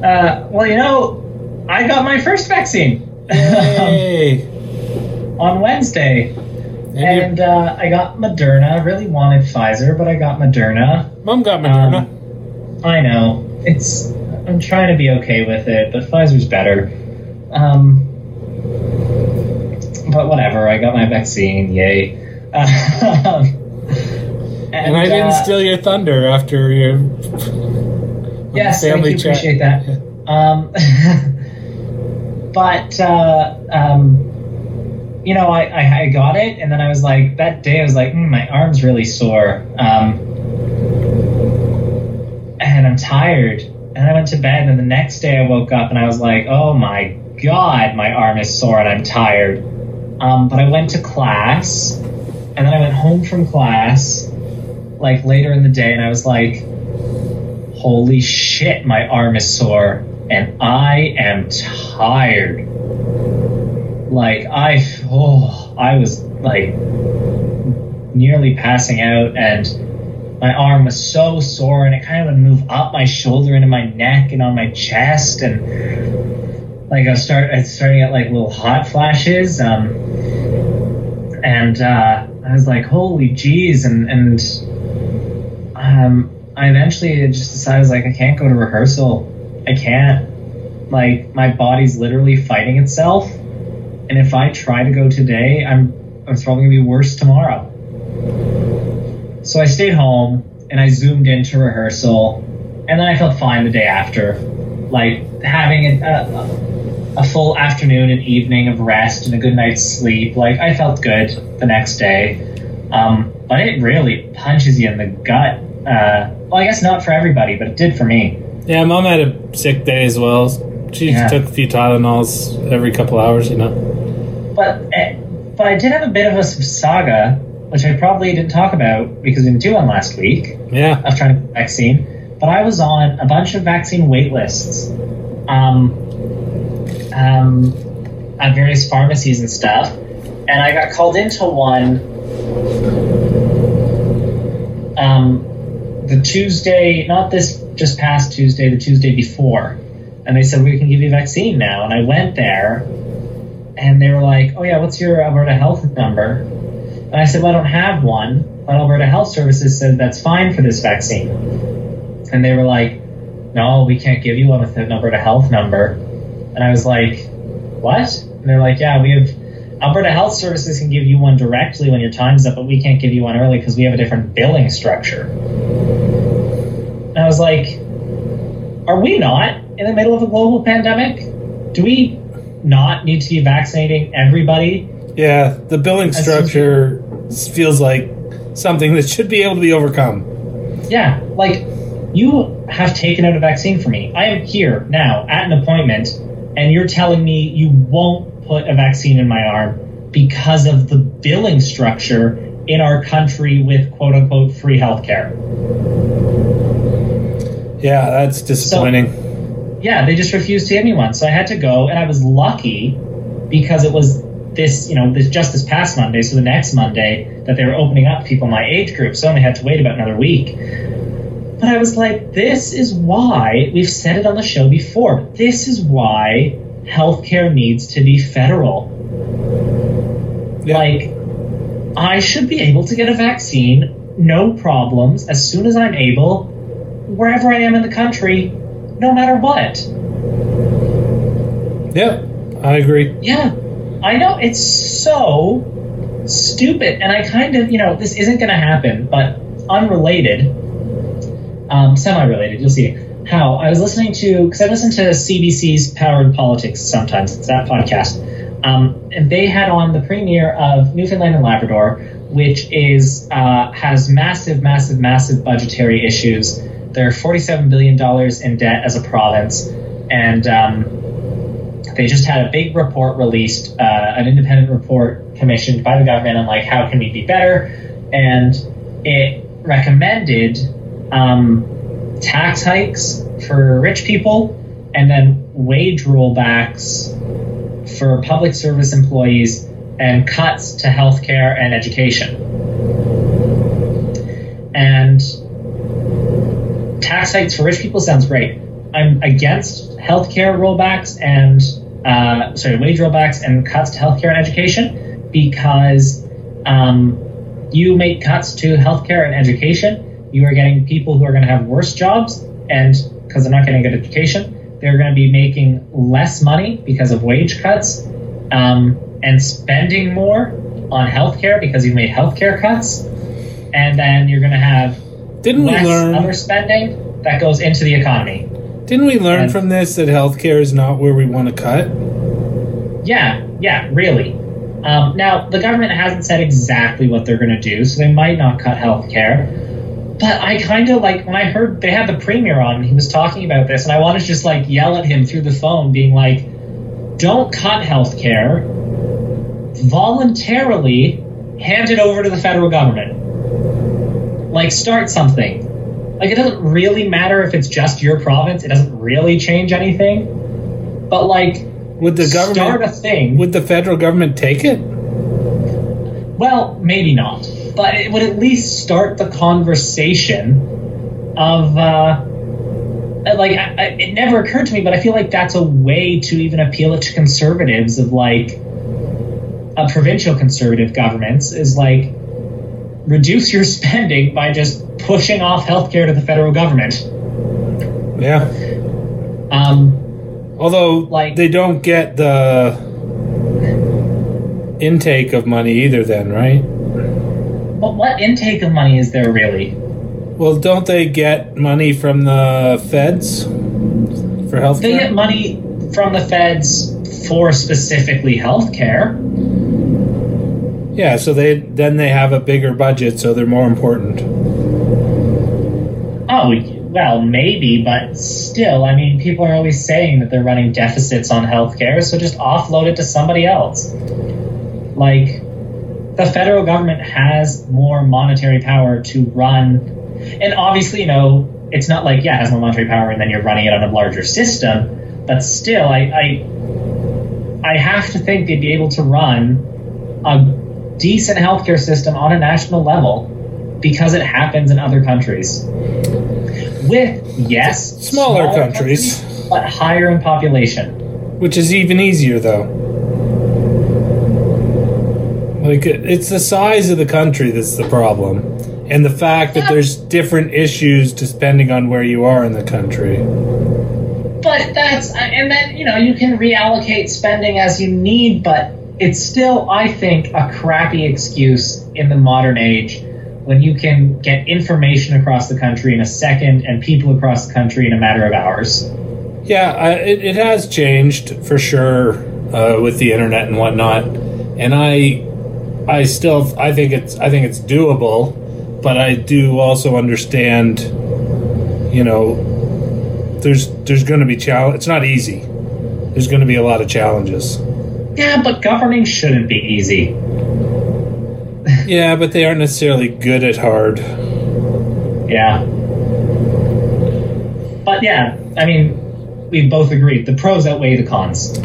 Uh, well, you know, I got my first vaccine Yay! on Wednesday. And And uh, I got Moderna. I really wanted Pfizer, but I got Moderna. mom got Moderna. I know. It's. I'm trying to be okay with it, but Pfizer's better. Um, but whatever. I got my vaccine. Yay. Um, And I didn't uh, steal your thunder after your Yes, family thank you. chat. Appreciate that. Um, but uh, um, you know, I, I I got it, and then I was like, that day I was like, mm, my arm's really sore, um, and I'm tired. And I went to bed, and the next day I woke up, and I was like, oh my god, my arm is sore, and I'm tired. Um, but I went to class, and then I went home from class, like later in the day, and I was like holy shit, my arm is sore and I am tired. Like I, oh, I was like nearly passing out, and my arm was so sore, and it kind of would move up my shoulder into my neck and on my chest, and like I was start, I was starting at like little hot flashes, um, and uh, I was like, holy jeez, and and um, I eventually just decided like, I can't go to rehearsal. I can't. Like my body's literally fighting itself, and if I try to go today, I'm it's probably gonna be worse tomorrow. So I stayed home and I zoomed into rehearsal, and then I felt fine the day after, like having a, a, a full afternoon and evening of rest and a good night's sleep. Like I felt good the next day, um, but it really punches you in the gut. Uh, well, I guess not for everybody, but it did for me. Yeah, mom had a sick day as well. She Yeah. took a few Tylenols every couple hours, you know. But eh, but I did have a bit of a saga, which I probably didn't talk about because we didn't do one last week Yeah. of trying to get vaccine. But I was on a bunch of vaccine wait lists, um, um, at various pharmacies and stuff, and I got called into one. Um, the Tuesday, not this just past Tuesday, the Tuesday before, and they said we can give you a vaccine now. And I went there, and they were like, "Oh yeah, what's your Alberta Health number?" And I said, "Well, I don't have one, but Alberta Health Services said that's fine for this vaccine." And they were like, "No, we can't give you one with an Alberta Health number." And I was like, "What?" And they're like, "Yeah, we have Alberta Health Services can give you one directly when your time's up, but we can't give you one early because we have a different billing structure." And I was like, "Are we not in the middle of a global pandemic? Do we not need to be vaccinating everybody Yeah, the billing structure feels like something that should be able to be overcome. Yeah, like you have taken out a vaccine for me. I am here now at an appointment, and you're telling me you won't put a vaccine in my arm because of the billing structure in our country with quote unquote free healthcare. Yeah, that's disappointing. Yeah, they just refused to give me one, so I had to go, and I was lucky because it was this, you know, this just this past Monday, so the next Monday that they were opening up people my age group, so I only had to wait about another week. But I was like, this is why we've said it on the show before. This is why healthcare needs to be federal. Yeah. Like, I should be able to get a vaccine, no problems, as soon as I'm able, wherever I am in the country, no matter what. yeah, I agree. Yeah, I know it's so stupid, and I kind of, you know, this isn't going to happen, but unrelated, um, semi-related. You'll see how I was listening to because I listen to CBC's Power & Politics sometimes. It's that podcast, um, and they had on the premiere of Newfoundland and Labrador, which is uh, has massive, massive, massive budgetary issues. They're forty-seven billion dollars in debt as a province, and um, they just had a big report released, uh, an independent report commissioned by the government on like how can we be better, and it recommended um, tax hikes for rich people and then wage rollbacks for public service employees and cuts to healthcare and education. And tax hikes for rich people sounds great. I'm against healthcare rollbacks and uh, sorry, wage rollbacks and cuts to healthcare and education because um, you make cuts to healthcare and education, you are getting people who are going to have worse jobs, and because they're not getting a good education, they're going to be making less money because of wage cuts. Um, and spending more on healthcare because you've made healthcare cuts, and then you're going to have Didn't we learn? other spending that goes into the economy. Didn't we learn and- from this that healthcare is not where we want to cut? Yeah, yeah, really. Um, now, the government hasn't said exactly what they're going to do, so they might not cut health care. But I kind of like when I heard they had the premier on, and he was talking about this, and I wanted to just like yell at him through the phone, being like, don't cut health care. Voluntarily hand it over to the federal government. Like, start something. Like, it doesn't really matter if it's just your province, it doesn't really change anything. But, like, Would the start a government? thing. Would the federal government take it? Well, maybe not, but it would at least start the conversation of uh, like I, I, it never occurred to me, but I feel like that's a way to even appeal it to conservatives of like a provincial conservative governments is like reduce your spending by just pushing off healthcare to the federal government. Yeah. Um, Although Like- they don't get the intake of money either, then, right? but what intake of money is there really? Well, don't they get money from the feds for health They get money from the feds for specifically healthcare. Yeah, so they then they have a bigger budget, so they're more important. Oh, well, maybe, but still, I mean, people are always saying that they're running deficits on healthcare, so just offload it to somebody else. Like, the federal government has more monetary power to run, and obviously, you know, it's not like, yeah, it has more monetary power and then you're running it on a larger system, but still, I, I, I have to think they'd be able to run a decent healthcare system on a national level because it happens in other countries. With yes, Smaller countries. but higher in population. Which is even easier, though. Like, it's the size of the country that's the problem. And the fact that there's different issues depending on where you are in the country. But that's and then you know you can reallocate spending as you need, but it's still I think a crappy excuse in the modern age when you can get information across the country in a second and people across the country in a matter of hours. Yeah, I, it, it has changed for sure uh, with the internet and whatnot, and I, I still I think it's I think it's doable, but I do also understand, you know, there's there's going to be challenge. It's not easy. There's going to be a lot of challenges. Yeah, but governing shouldn't be easy. Yeah, but they aren't necessarily good at hard. Yeah. But yeah, I mean, we both agreed the pros outweigh the cons.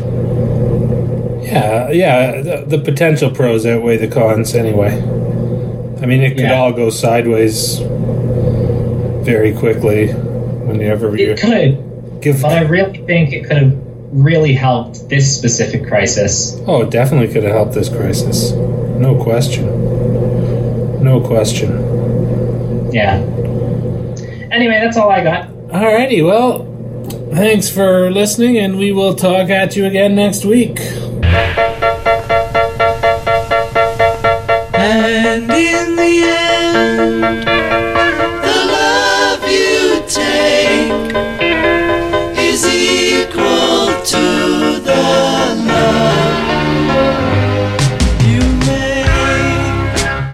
Yeah, yeah. The, the potential pros outweigh the cons anyway. I mean, it could Yeah. all go sideways very quickly whenever you It could, give. but I really think it could have really helped this specific crisis. Oh, it definitely could have helped this crisis. No question. No question. Yeah. Anyway, that's all I got. Alrighty, well, thanks for listening, and we will talk at you again next week.